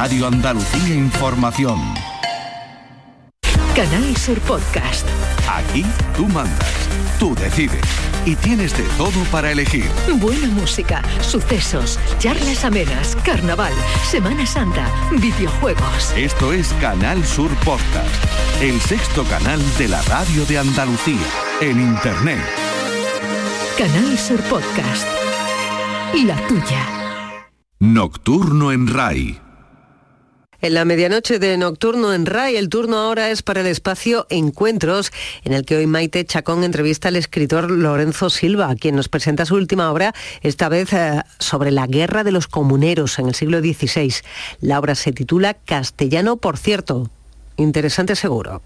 Radio Andalucía Información. Canal Sur Podcast. Aquí tú mandas, tú decides y tienes de todo para elegir. Buena música, sucesos, charlas amenas, carnaval, Semana Santa, videojuegos. Esto es Canal Sur Podcast, el sexto canal de la radio de Andalucía, en Internet. Canal Sur Podcast. La tuya. Nocturno en RAI. En la medianoche de Nocturno en RAI, el turno ahora es para el espacio Encuentros, en el que hoy Maite Chacón entrevista al escritor Lorenzo Silva, quien nos presenta su última obra, esta vez eh, sobre la guerra de los comuneros en el siglo XVI. La obra se titula Castellano, por cierto. Interesante seguro.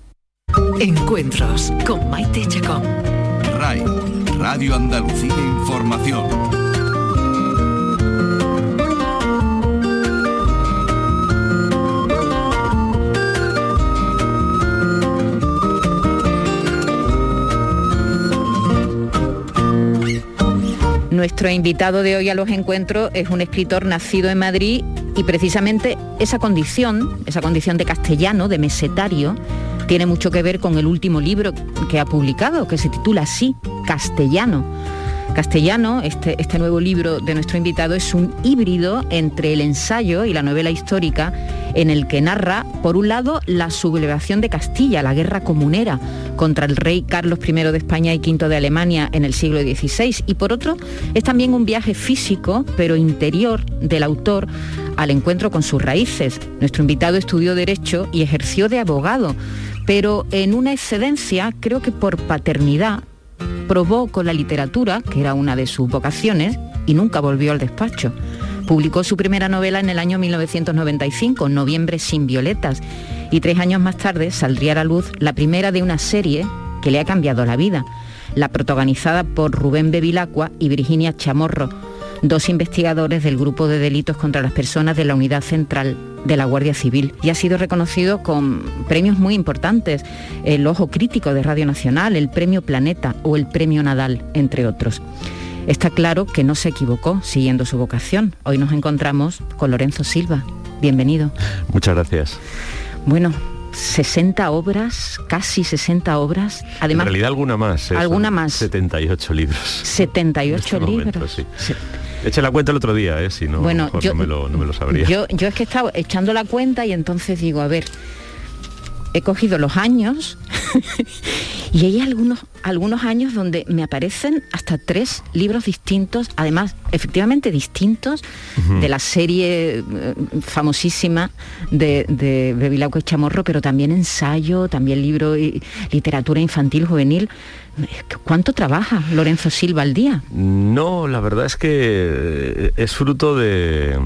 Encuentros con Maite Chacón. RAI, Radio Andalucía Información. Nuestro invitado de hoy a los encuentros es un escritor nacido en Madrid y precisamente esa condición, esa condición de castellano, de mesetario, tiene mucho que ver con el último libro que ha publicado, que se titula así, Castellano castellano, este, este nuevo libro de nuestro invitado es un híbrido entre el ensayo y la novela histórica en el que narra, por un lado, la sublevación de Castilla, la guerra comunera contra el rey Carlos I de España y V de Alemania en el siglo XVI, y por otro, es también un viaje físico, pero interior, del autor al encuentro con sus raíces. Nuestro invitado estudió Derecho y ejerció de abogado, pero en una excedencia, creo que por paternidad, probó con la literatura, que era una de sus vocaciones, y nunca volvió al despacho. Publicó su primera novela en el año 1995, Noviembre sin violetas, y tres años más tarde saldría a la luz la primera de una serie que le ha cambiado la vida, la protagonizada por Rubén Bevilacqua y Virginia Chamorro, dos investigadores del Grupo de Delitos contra las Personas de la Unidad Central de la Guardia Civil y ha sido reconocido con premios muy importantes, el Ojo Crítico de Radio Nacional, el Premio Planeta o el Premio Nadal, entre otros. Está claro que no se equivocó siguiendo su vocación. Hoy nos encontramos con Lorenzo Silva. Bienvenido. Muchas gracias. Bueno, 60 obras, casi 60 obras. Además, en realidad alguna más. ¿eh? Alguna más. 78 libros. 78 libros. Eche la cuenta el otro día, ¿eh? si no, bueno, no, me lo, sabría. Yo, yo es que estaba echando la cuenta y entonces digo, a ver, he cogido los años y hay algunos, algunos años donde me aparecen hasta tres libros distintos, además efectivamente distintos, de la serie eh, famosísima de, de Bevilacqua y Chamorro, pero también ensayo, también libro y literatura infantil, juvenil. ¿Cuánto trabaja Lorenzo Silva al día? No, la verdad es que eh, es fruto de,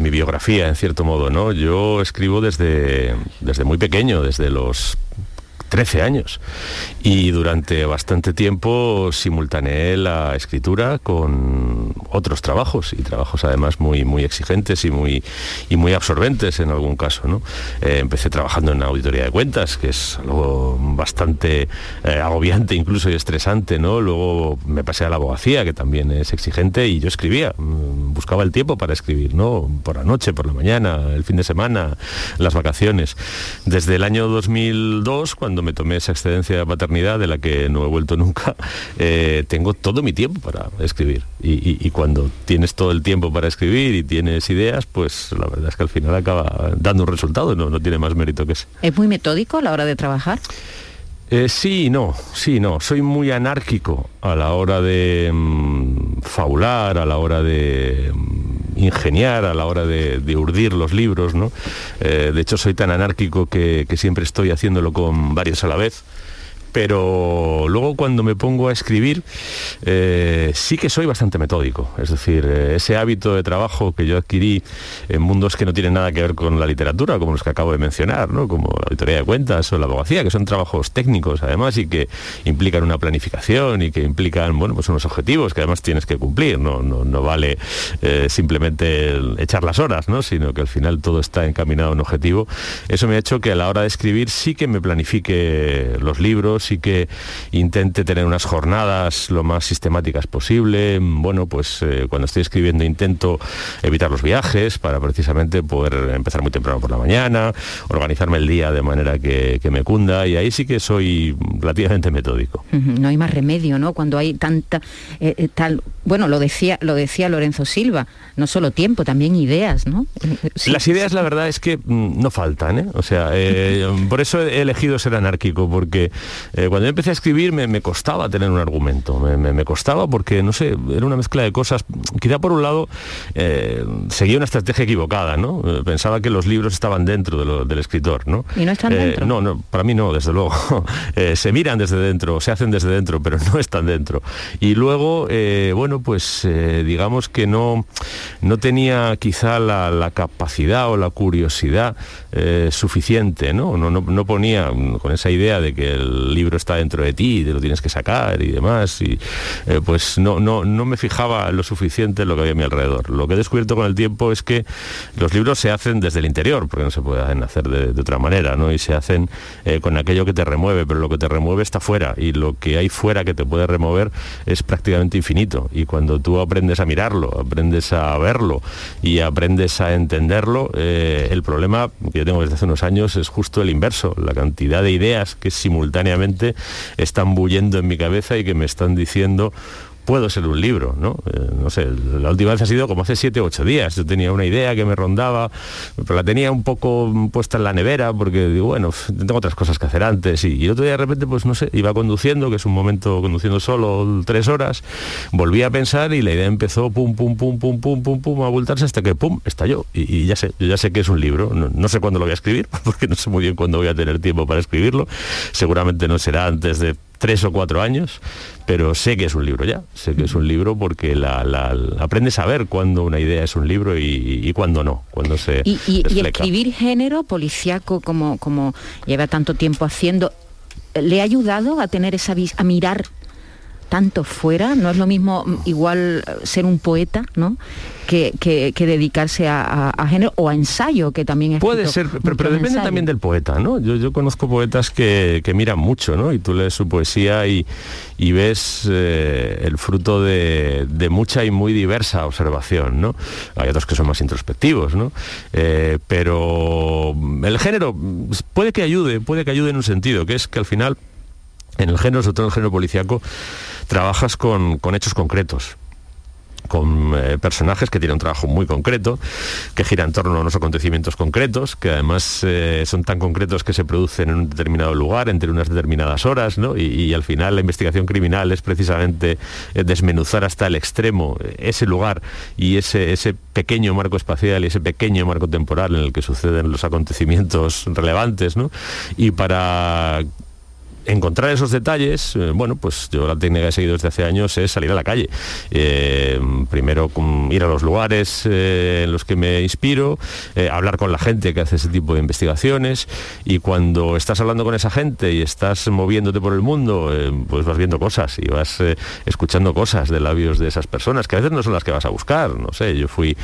mi biografía, en cierto modo. ¿no? Yo escribo desde, desde muy pequeño, desde los 13 años. Y durante bastante tiempo simultaneé la escritura con otros trabajos, y trabajos además muy, muy exigentes y muy, y muy absorbentes en algún caso. ¿no? Eh, empecé trabajando en auditoría de cuentas, que es algo bastante eh, agobiante incluso y estresante. ¿no? Luego me pasé a la abogacía, que también es exigente, y yo escribía, mm, buscaba el tiempo para escribir, ¿no? por la noche, por la mañana, el fin de semana, las vacaciones. Desde el año 2002, cuando me tomé esa excedencia de paternidad de la que no he vuelto nunca, eh, tengo todo mi tiempo para escribir. Y, cuando tienes todo el tiempo para escribir y tienes ideas, pues la verdad es que al final acaba dando un resultado, no, no tiene más mérito que ese. ¿Es muy metódico a la hora de trabajar? Eh, sí, no, sí, no. Soy muy anárquico a la hora de mm, faular, a la hora de mm, ingeniar, a la hora de, urdir los libros, ¿no? Eh, de hecho, soy tan anárquico que, que siempre estoy haciéndolo con varios a la vez pero luego cuando me pongo a escribir eh, sí que soy bastante metódico. Es decir, eh, ese hábito de trabajo que yo adquirí en mundos que no tienen nada que ver con la literatura, como los que acabo de mencionar, como la auditoría de cuentas o la abogacía, que son trabajos técnicos además y que implican una planificación y que implican bueno, pues unos objetivos que además tienes que cumplir. No, no, vale eh, simplemente echar las horas, ¿no? sino que al final todo está encaminado a un objetivo. Eso me ha hecho que a la hora de escribir sí que me planifique los libros, sí que intente tener unas jornadas lo más sistemáticas posible. Bueno, pues eh, cuando estoy escribiendo intento evitar los viajes para precisamente poder empezar muy temprano por la mañana, organizarme el día de manera que, me cunda y ahí sí que soy relativamente metódico. No hay más remedio, ¿no? Cuando hay tanta eh, tal, bueno, lo decía, lo decía Lorenzo Silva, no solo tiempo, también ideas, ¿no? Las ideas, la verdad es que mm, no faltan, ¿eh? O sea, eh, por eso he elegido ser anárquico, porque eh, cuando yo empecé a escribir me, costaba tener un argumento, me, costaba porque, no sé, era una mezcla de cosas. Quizá por un lado seguía una estrategia equivocada, ¿no? Pensaba que los libros estaban dentro del escritor, ¿no? ¿Y no están dentro? No, no, para mí no, desde luego. se miran desde dentro, se hacen desde dentro, pero no están dentro. Y luego, bueno, pues digamos que no no tenía quizá la, capacidad o la curiosidad eh, suficiente, ¿no? No, ¿no? ponía con esa idea de que el libro está dentro de ti y te lo tienes que sacar y demás, y eh, pues no, no, no me fijaba lo suficiente en lo que había a mi alrededor. Lo que he descubierto con el tiempo es que los libros se hacen desde el interior, porque no se pueden hacer de, otra manera, ¿no? Y se hacen eh, con aquello que te remueve, pero lo que te remueve está fuera, y lo que hay fuera que te puede remover es prácticamente infinito. Y cuando tú aprendes a mirarlo, aprendes a verlo y aprendes a entenderlo, eh, el problema que yo tengo desde hace unos años es justo el inverso, la cantidad de ideas que simultáneamente están bullendo en mi cabeza y que me están diciendo puedo ser un libro, ¿no? Eh, no sé, la última vez ha sido como hace siete o ocho días. Yo tenía una idea que me rondaba, pero la tenía un poco puesta en la nevera porque digo, bueno, tengo otras cosas que hacer antes. Y, el otro día de repente, pues no sé, iba conduciendo, que es un momento conduciendo solo tres horas, volví a pensar y la idea empezó pum, pum, pum, pum, pum, pum, pum, a voltarse hasta que pum, estalló. Y, y ya sé, ya sé que es un libro. No, no sé cuándo lo voy a escribir, porque no sé muy bien cuándo voy a tener tiempo para escribirlo. Seguramente no será antes de tres o cuatro años, pero sé que es un libro ya, sé que es un libro porque la, aprendes a ver cuando una idea es un libro y, y cuando no, cuando se... Y, y, escribir género policiaco como, como lleva tanto tiempo haciendo, ¿le ha ayudado a tener esa a mirar tanto fuera, no es lo mismo mm, igual eh, ser un poeta, ¿no? Que, dedicarse a, género o a ensayo, que también es... Puede ser, pero, depende también del poeta, ¿no? Yo, conozco poetas que, miran mucho, ¿no? Y tú lees su poesía y, ves eh, el fruto de, mucha y muy diversa observación, ¿no? Hay otros que son más introspectivos, ¿no? Eh, pero el género puede que ayude, puede que ayude en un sentido, que es que al final en el género, sobre todo en el género policíaco, trabajas con, hechos concretos con eh, personajes que tienen un trabajo muy concreto, que gira en torno a unos acontecimientos concretos, que además eh, son tan concretos que se producen en un determinado lugar, entre unas determinadas horas, ¿no? y, al final la investigación criminal es precisamente eh, desmenuzar hasta el extremo ese lugar y ese, ese pequeño marco espacial y ese pequeño marco temporal en el que suceden los acontecimientos relevantes, ¿no? y para encontrar esos detalles, eh, bueno, pues yo la técnica que he seguido desde hace años es salir a la calle. Eh, primero ir a los lugares eh, en los que me inspiro, hablar con la gente que hace ese tipo de investigaciones y cuando estás hablando con esa gente y estás moviéndote por el mundo, pues vas viendo cosas y vas escuchando cosas de labios de esas personas que a veces no son las que vas a buscar. No sé, yo fui,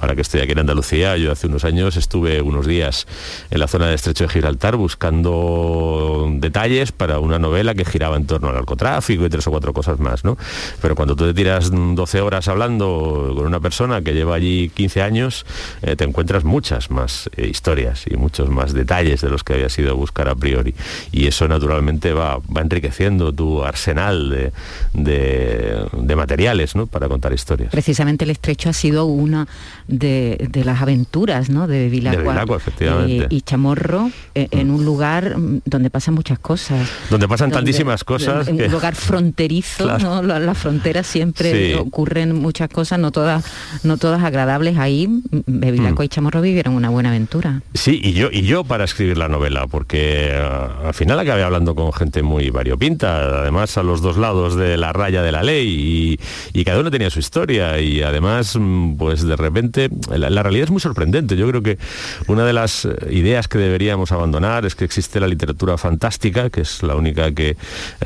ahora que estoy aquí en Andalucía, yo hace unos años estuve unos días en la zona del estrecho de Gibraltar buscando detalles para para una novela que giraba en torno al narcotráfico y tres o cuatro cosas más, ¿no? Pero cuando tú te tiras 12 horas hablando con una persona que lleva allí 15 años, eh, te encuentras muchas más eh, historias y muchos más detalles de los que habías ido a buscar a priori. Y eso naturalmente va, va enriqueciendo tu arsenal de, materiales ¿no? para contar historias. Precisamente el estrecho ha sido una de, las aventuras ¿no? de Vilacua, efectivamente. y Chamorro eh, en un lugar mm, donde pasan muchas cosas donde pasan tantísimas cosas. En un lugar fronterizo, las la fronteras siempre ocurren muchas cosas, no todas, no todas agradables. Ahí Bevilacqua mm. y Chamorro vivieron una buena aventura. Sí, y yo, y yo para escribir la novela, porque ah, al final acabé hablando con gente muy variopinta, además a los dos lados de la raya de la ley, y, cada uno tenía su historia, y además, mm, pues de repente, la, la realidad es muy sorprendente. Yo creo que una de las ideas que deberíamos abandonar es que existe la literatura fantástica, que es la única que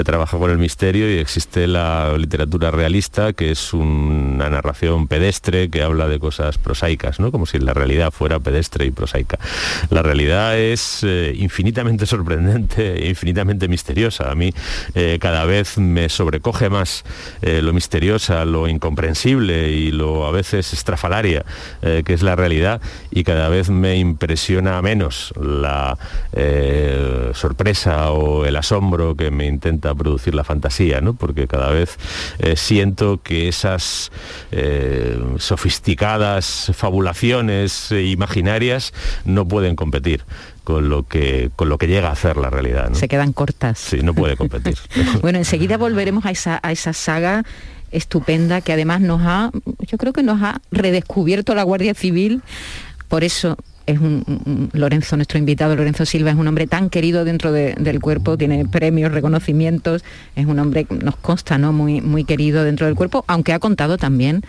trabaja con el misterio y existe la literatura realista, que es una narración pedestre que habla de cosas prosaicas, ¿no? como si la realidad fuera pedestre y prosaica. La realidad es eh, infinitamente sorprendente, e infinitamente misteriosa. A mí eh, cada vez me sobrecoge más eh, lo misteriosa, lo incomprensible y lo a veces estrafalaria que es la realidad y cada vez me impresiona menos la sorpresa o el asombro que me intenta producir la fantasía, ¿no? porque cada vez siento que esas sofisticadas fabulaciones imaginarias no pueden competir con lo que con lo que llega a hacer la realidad. Se quedan cortas. Sí, no puede competir. bueno, enseguida volveremos a esa, a esa saga estupenda que además nos ha, yo creo que nos ha redescubierto la Guardia Civil. Por eso es un, Lorenzo, nuestro invitado, Lorenzo Silva, es un hombre tan querido dentro del cuerpo, tiene premios, reconocimientos, es un hombre, nos consta, ¿no? Muy, muy querido dentro del cuerpo, aunque ha contado también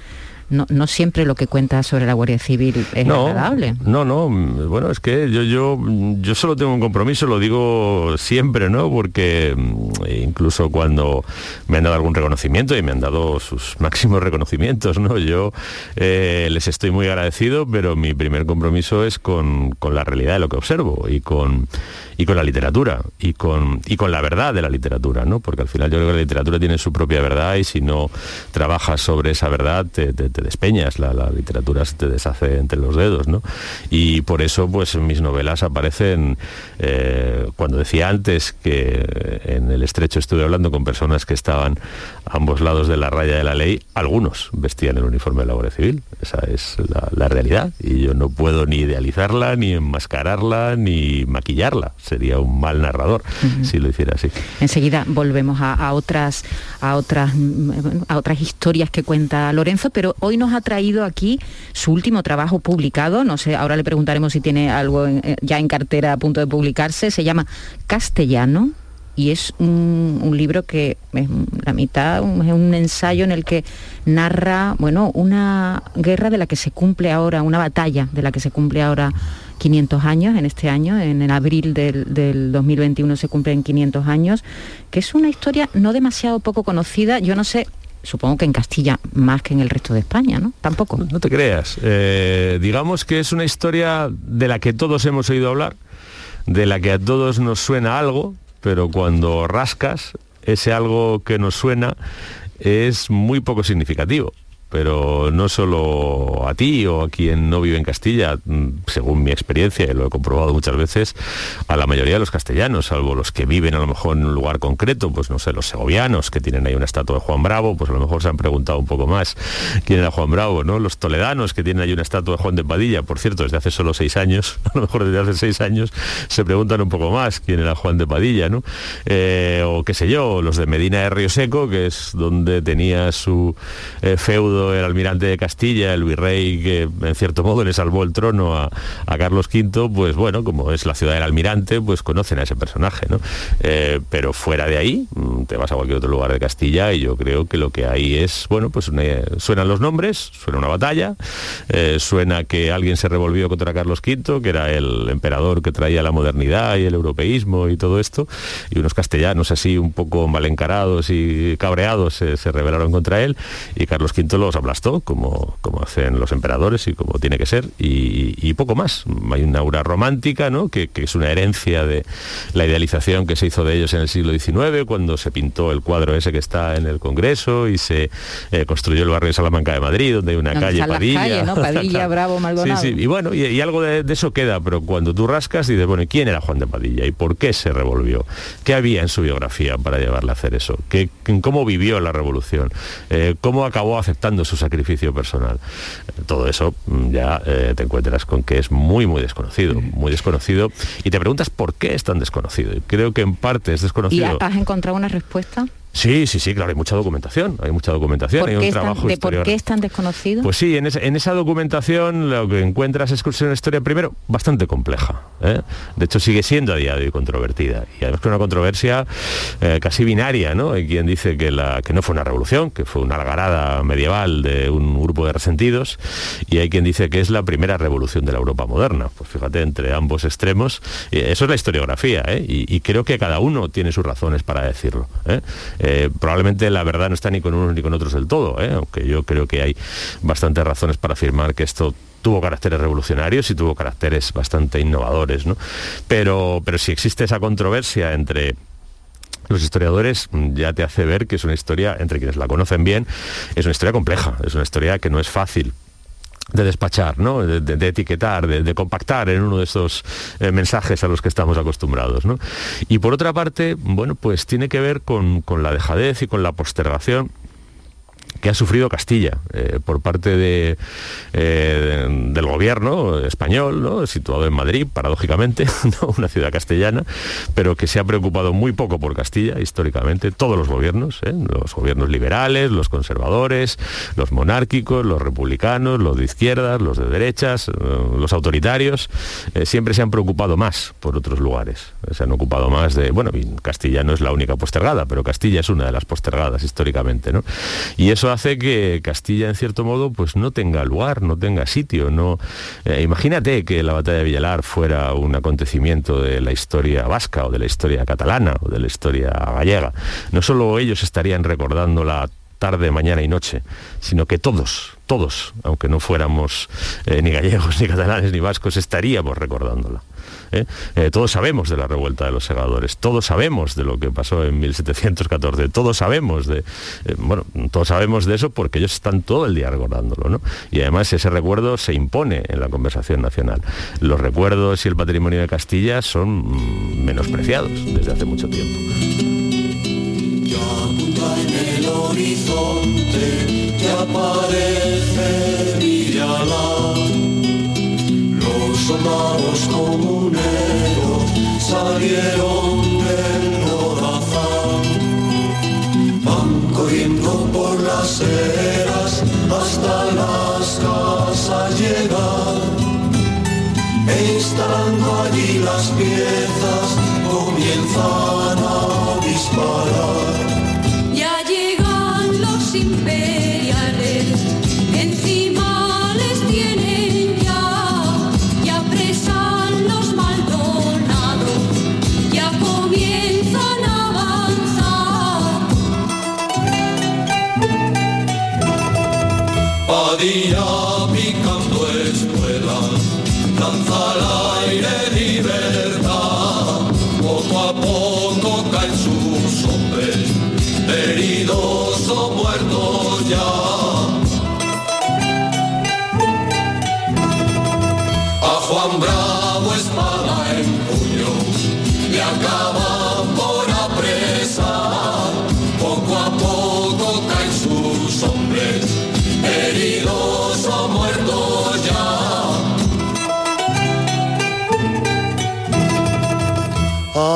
no, siempre lo que cuenta sobre la Guardia Civil es no, agradable. No, no, bueno, es que yo, yo, yo solo tengo un compromiso, lo digo siempre, ¿no? Porque mm, incluso cuando me han dado algún reconocimiento y me han dado sus máximos reconocimientos, ¿no? Yo eh, les estoy muy agradecido, pero mi primer compromiso es con, con la realidad de lo que observo y con y con la literatura y con, y con la verdad de la literatura, ¿no? Porque al final yo creo que la literatura tiene su propia verdad y si no trabajas sobre esa verdad te, despeñas, la, literatura se te deshace entre los dedos, ¿no? Y por eso pues mis novelas aparecen, eh, cuando decía antes que en el estrecho estuve hablando con personas que estaban a ambos lados de la raya de la ley, algunos vestían el uniforme de la Guardia Civil, esa es la, la realidad y yo no puedo ni idealizarla, ni enmascararla, ni maquillarla sería un mal narrador si lo hiciera así. Enseguida volvemos a, otras, a, otras, a otras historias que cuenta Lorenzo, pero hoy nos ha traído aquí su último trabajo publicado, no sé, ahora le preguntaremos si tiene algo eh, ya en cartera a punto de publicarse, se llama Castellano, y es un, libro que es la mitad, es un ensayo en el que narra, bueno, una guerra de la que se cumple ahora, una batalla de la que se cumple ahora 500 años en este año, en el abril del, 2021 se cumplen 500 años, que es una historia no demasiado poco conocida, yo no sé, supongo que en Castilla más que en el resto de España, ¿no? Tampoco. No, te creas. Eh, digamos que es una historia de la que todos hemos oído hablar, de la que a todos nos suena algo, pero cuando rascas, ese algo que nos suena es muy poco significativo pero no solo a ti o a quien no vive en Castilla, mm, según mi experiencia, y lo he comprobado muchas veces, a la mayoría de los castellanos, salvo los que viven a lo mejor en un lugar concreto, pues no sé, los segovianos que tienen ahí una estatua de Juan Bravo, pues a lo mejor se han preguntado un poco más quién era Juan Bravo, ¿no? Los toledanos que tienen ahí una estatua de Juan de Padilla, por cierto, desde hace solo seis años, a lo mejor desde hace seis años, se preguntan un poco más quién era Juan de Padilla, ¿no? Eh, o qué sé yo, los de Medina de Río Seco, que es donde tenía su eh, feudo el almirante de Castilla, el virrey que en cierto modo le salvó el trono a, Carlos V, pues bueno, como es la ciudad del almirante, pues conocen a ese personaje, ¿no? Eh, pero fuera de ahí, mm, te vas a cualquier otro lugar de Castilla y yo creo que lo que hay es, bueno, pues suenan los nombres, suena una batalla, eh, suena que alguien se revolvió contra Carlos V, que era el emperador que traía la modernidad y el europeísmo y todo esto, y unos castellanos así un poco mal encarados y cabreados se, rebelaron contra él, y Carlos V los aplastó, como, como hacen los emperadores y como tiene que ser, y, poco más. Hay una aura romántica, ¿no? Que, es una herencia de la idealización que se hizo de ellos en el siglo XIX, cuando se pintó el cuadro ese que está en el Congreso y se eh, construyó el barrio de Salamanca de Madrid, donde hay una calle Padilla. Padilla, Bravo, Maldonado. Sí, sí, y bueno, y, algo de, eso queda, pero cuando tú rascas dices, bueno, ¿quién era Juan de Padilla y por qué se revolvió? ¿Qué había en su biografía para llevarle a hacer eso? ¿Qué, ¿Cómo vivió la revolución? Eh, ¿Cómo acabó aceptando su sacrificio personal. Todo eso mm, ya eh, te encuentras con que es muy, muy desconocido, muy desconocido. Y te preguntas por qué es tan desconocido. creo que en parte es desconocido. ¿Y has encontrado una respuesta? Sí, sí, sí, claro, hay mucha documentación, hay mucha documentación, hay un trabajo ¿De por qué es tan desconocido? Pues sí, en, esa documentación lo que encuentras es una historia, primero, bastante compleja. ¿eh? De hecho, sigue siendo a día de hoy controvertida. Y además que una controversia eh, casi binaria, ¿no? Hay quien dice que, la, que no fue una revolución, que fue una algarada medieval de un grupo de resentidos, y hay quien dice que es la primera revolución de la Europa moderna. Pues fíjate, entre ambos extremos, eso es la historiografía, ¿eh? y, y, creo que cada uno tiene sus razones para decirlo. Eh, probablemente la verdad no está ni con unos ni con otros del todo, ¿eh? aunque yo creo que hay bastantes razones para afirmar que esto tuvo caracteres revolucionarios y tuvo caracteres bastante innovadores, Pero, pero si existe esa controversia entre los historiadores ya te hace ver que es una historia, entre quienes la conocen bien, es una historia compleja, es una historia que no es fácil de despachar, ¿no? de, etiquetar, de, compactar en uno de esos eh, mensajes a los que estamos acostumbrados. Y por otra parte, bueno, pues tiene que ver con, con la dejadez y con la postergación que ha sufrido Castilla eh, por parte eh, del gobierno español, situado en Madrid, paradójicamente, una ciudad castellana, pero que se ha preocupado muy poco por Castilla históricamente, todos los gobiernos, ¿eh? los gobiernos liberales, los conservadores, los monárquicos, los republicanos, los de izquierdas, los de derechas, los autoritarios, siempre se han preocupado más por otros lugares, se han ocupado más de, bueno, Castilla no es la única postergada, pero Castilla es una de las postergadas históricamente, ¿no? Y eso hace que Castilla, en cierto modo, pues no tenga lugar, no tenga sitio. No, eh, imagínate que la batalla de Villalar fuera un acontecimiento de la historia vasca o de la historia catalana o de la historia gallega. No solo ellos estarían recordando la tarde, mañana y noche, sino que todos, todos, aunque no fuéramos eh, ni gallegos, ni catalanes, ni vascos, estaríamos recordándola. ¿eh? Eh, todos sabemos de la revuelta de los segadores, todos sabemos de lo que pasó en 1714, todos sabemos de, bueno, todos sabemos de eso porque ellos están todo el día recordándolo, ¿no? Y además ese recuerdo se impone en la conversación nacional. Los recuerdos y el patrimonio de Castilla son mm, menospreciados desde hace mucho tiempo. En el horizonte, aparece soldados comuneros salieron del Morazán. Van corriendo por las eras hasta las casas llegar. E allí las piezas comienzan a disparar. Ya llegan los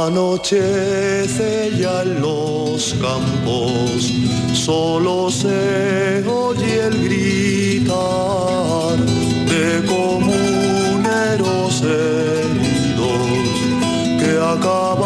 Anochece ya en los campos, solo se oye el gritar de comuneros heridos que acaban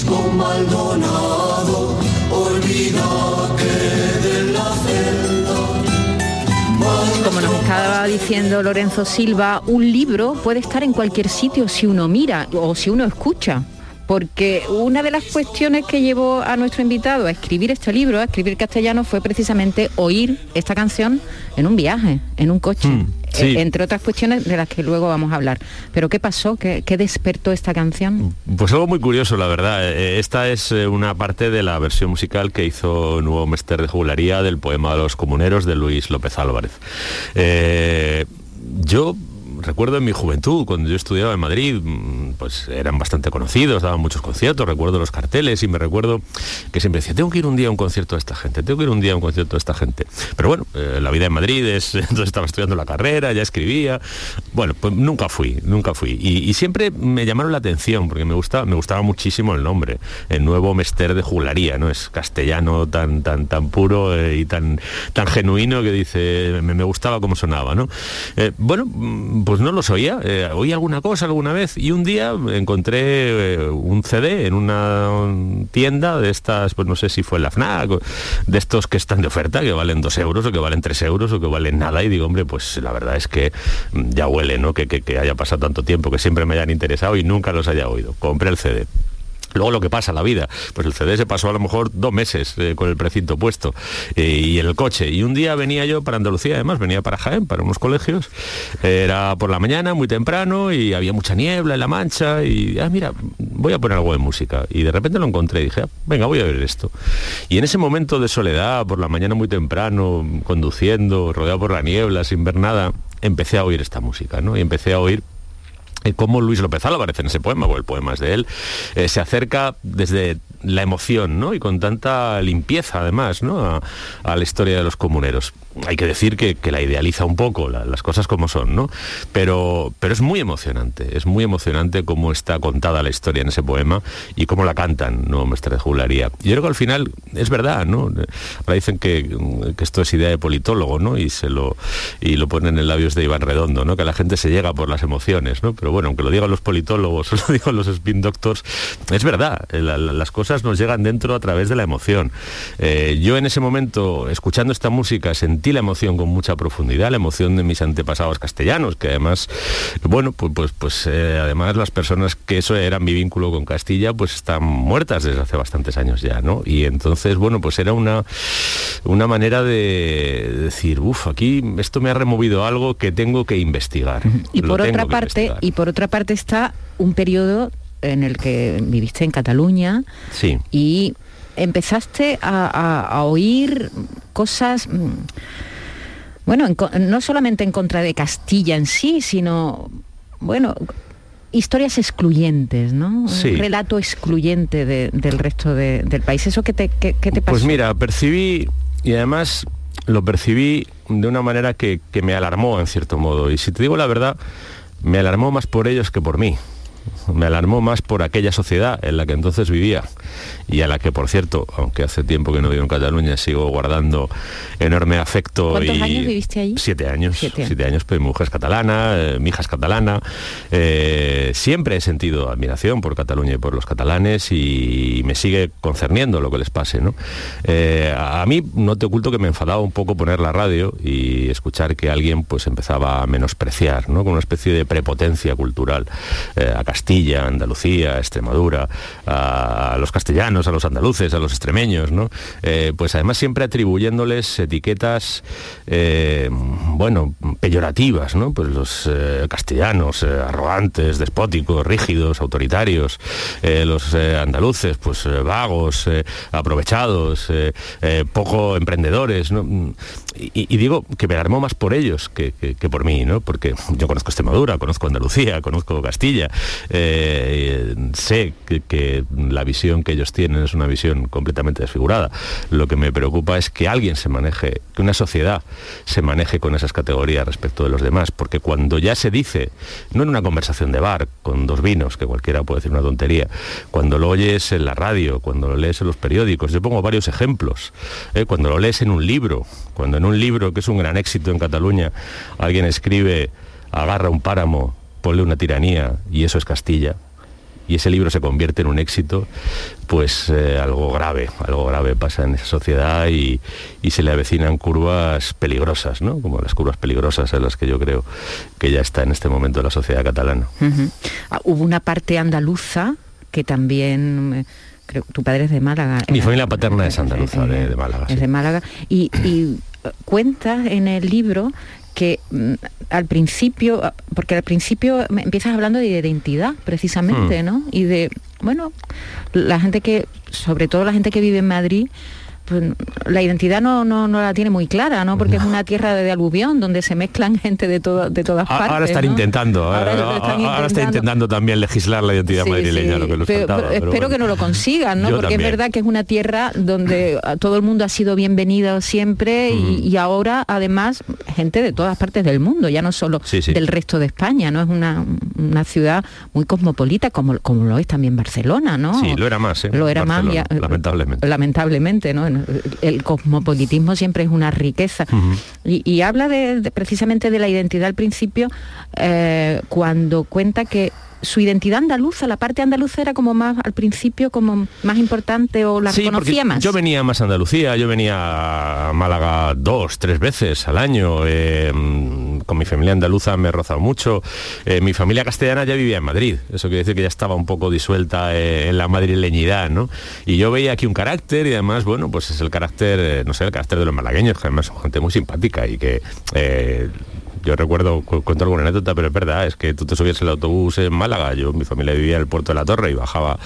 Francisco Maldonado. Olvida que de la celda como nos estaba diciendo Lorenzo Silva, un libro puede estar en cualquier sitio si uno mira o si uno escucha porque una de las cuestiones que llevó a nuestro invitado a escribir este libro, a escribir castellano, fue precisamente oír esta canción en un viaje, en un coche, eh, entre otras cuestiones de las que luego vamos a hablar. Pero ¿qué pasó? ¿Qué, despertó esta canción? Pues algo muy curioso, la verdad. Eh, esta es eh, una parte de la versión musical que hizo Nuevo Mester de Jugularía del poema de los comuneros de Luis López Álvarez yo recuerdo en mi juventud, cuando yo estudiaba en Madrid, mm, pues eran bastante conocidos, daban muchos conciertos, recuerdo los carteles y me recuerdo que siempre decía, tengo que ir un día a un concierto de esta gente, tengo que ir un día a un concierto de esta gente. Pero bueno, eh, la vida en Madrid es, entonces estaba estudiando la carrera, ya escribía. Bueno, pues nunca fui, nunca fui. Y, siempre me llamaron la atención, porque me gustaba, me gustaba muchísimo el nombre, el nuevo Mester de Juglaría, ¿no? Es castellano tan, tan, tan puro eh, y tan, tan genuino que dice, me, gustaba cómo sonaba, ¿no? Eh, bueno, pues no los oía, eh, oí alguna cosa alguna vez y un día encontré eh, un CD en una tienda de estas, pues no sé si fue la FNAC, de estos que están de oferta, que valen dos euros o que valen tres euros o que valen nada y digo, hombre, pues la verdad es que mm, ya huele, ¿no? Que, que haya pasado tanto tiempo, que siempre me hayan interesado y nunca los haya oído. Compré el CD. Luego lo que pasa, la vida, pues el CD se pasó a lo mejor dos meses eh, con el precinto puesto eh, y en el coche. Y un día venía yo para Andalucía, además, venía para Jaén, para unos colegios. Era por la mañana, muy temprano, y había mucha niebla en la mancha. Y, ah, mira, voy a poner algo de música. Y de repente lo encontré y dije, ah, venga, voy a ver esto. Y en ese momento de soledad, por la mañana muy temprano, conduciendo, rodeado por la niebla, sin ver nada, empecé a oír esta música, ¿no? Y empecé a oír cómo Luis López Álvarez en ese poema, o el poema es de él, eh, se acerca desde la emoción, ¿no? Y con tanta limpieza, además, ¿no? A, la historia de los comuneros. Hay que decir que, la idealiza un poco, las cosas como son, ¿no? Pero, pero es muy emocionante, es muy emocionante cómo está contada la historia en ese poema y cómo la cantan, ¿no? Mestre de Juglaría. Yo creo que al final es verdad, ¿no? Ahora dicen que, esto es idea de politólogo, ¿no? Y, se lo, y lo ponen en labios de Iván Redondo, ¿no? Que la gente se llega por las emociones, ¿no? Pero bueno, aunque lo digan los politólogos lo digan los spin doctors, es verdad, las cosas nos llegan dentro a través de la emoción. Eh, yo en ese momento, escuchando esta música, sentí la emoción con mucha profundidad, la emoción de mis antepasados castellanos, que además, bueno, pues, pues, pues eh, además las personas que eso era mi vínculo con Castilla, pues están muertas desde hace bastantes años ya, ¿no? Y entonces, bueno, pues era una, una manera de decir, uff, aquí esto me ha removido algo que tengo que investigar. Y por otra parte, y por otra parte está un periodo en el que viviste en Cataluña sí. y empezaste a, oír cosas, mm, bueno, no solamente en contra de Castilla en sí, sino, bueno, historias excluyentes, ¿no? Un relato excluyente del resto del país. ¿Eso qué te, qué, te pasó? Pues mira, percibí, y además lo percibí de una manera que, que me alarmó en cierto modo. Y si te digo la verdad, me alarmó más por ellos que por mí me alarmó más por aquella sociedad en la que entonces vivía y a la que, por cierto, aunque hace tiempo que no vivo en Cataluña, sigo guardando enorme afecto. ¿Cuántos años viviste ahí? Siete años. Siete, años, pues mi mujer es catalana, eh, mi hija es catalana. Eh, siempre he sentido admiración por Cataluña y por los catalanes y me sigue concerniendo lo que les pase. ¿no? Eh, a mí no te oculto que me enfadaba un poco poner la radio y escuchar que alguien pues empezaba a menospreciar, ¿no? con una especie de prepotencia cultural a Castilla, Andalucía, Extremadura, a los castellanos, a los andaluces, a los extremeños. Eh, pues además siempre atribuyéndoles etiquetas, eh, bueno, peyorativas. Pues los eh, castellanos, arrogantes, despóticos, rígidos, autoritarios, los andaluces, pues vagos, aprovechados, poco emprendedores. Y, digo que me alarmó más por ellos que, por mí. Porque yo conozco Extremadura, conozco Andalucía, conozco Castilla, sé que la visión que ellos tienen es una visión completamente desfigurada. Lo que me preocupa es que alguien se maneje, que una sociedad se maneje con esas categorías respecto de los demás, porque cuando ya se dice, no en una conversación de bar, con dos vinos, que cualquiera puede decir una tontería, cuando lo oyes en la radio, cuando lo lees en los periódicos, yo pongo varios ejemplos, ¿eh? cuando lo lees en un libro, cuando en un libro que es un gran éxito en Cataluña, alguien escribe, agarra un páramo, ponle una tiranía y eso es Castilla, y ese libro se convierte en un éxito, pues eh, algo grave, algo grave pasa en esa sociedad y, se le avecinan curvas peligrosas, ¿no? Como las curvas peligrosas en las que yo creo que ya está en este momento la sociedad catalana. Ah, hubo una parte andaluza que también... Eh, creo, tu padre es de Málaga. Mi familia paterna es andaluza, de, Málaga. Es de Málaga. Y, y cuenta en el libro que mm, al principio, porque al principio empiezas hablando de identidad, precisamente, hmm. ¿no? Y de, bueno, la gente que, sobre todo la gente que vive en Madrid, pues, la identidad no, no, no la tiene muy clara, ¿no? Porque es una tierra de, aluvión donde se mezclan gente de, todo, de todas partes. Ahora están intentando, Ahora están ahora está intentando también legislar la identidad Sí, madrileña, sí. lo que nos Pero- faltaba, pero pero espero bueno. que no lo consigan, ¿no? Yo Porque también. es verdad que es una tierra donde todo el mundo ha sido bienvenido siempre y, y ahora además gente de todas partes del mundo, ya no solo Sí, del resto de España, ¿no? Es una, una ciudad muy cosmopolita como, como lo es también Barcelona, ¿no? Sí, lo era más, ¿eh? Lo era más, ya- lamentablemente. lamentablemente, ¿no? El cosmopolitismo siempre es una riqueza. y, y habla de, de- precisamente de la identidad al principio eh, cuando cuenta que su identidad andaluza, la parte andaluza era como más al principio como más importante o la Sí, reconocía más. Yo venía más a Andalucía, yo venía a Málaga dos, tres veces al año. eh, con mi familia andaluza me he rozado mucho. Eh, mi familia castellana ya vivía en Madrid. Eso quiere decir que ya estaba un poco disuelta eh, en la madrileñidad, ¿no? Y yo veía aquí un carácter y además, bueno, pues es el carácter, eh, no sé, el carácter de los malagueños, que además son gente muy simpática y que... yo recuerdo, cu- cuento alguna anécdota, pero es verdad, es que tú te subías el autobús en Málaga, yo, mi familia vivía en el puerto de la Torre y bajaba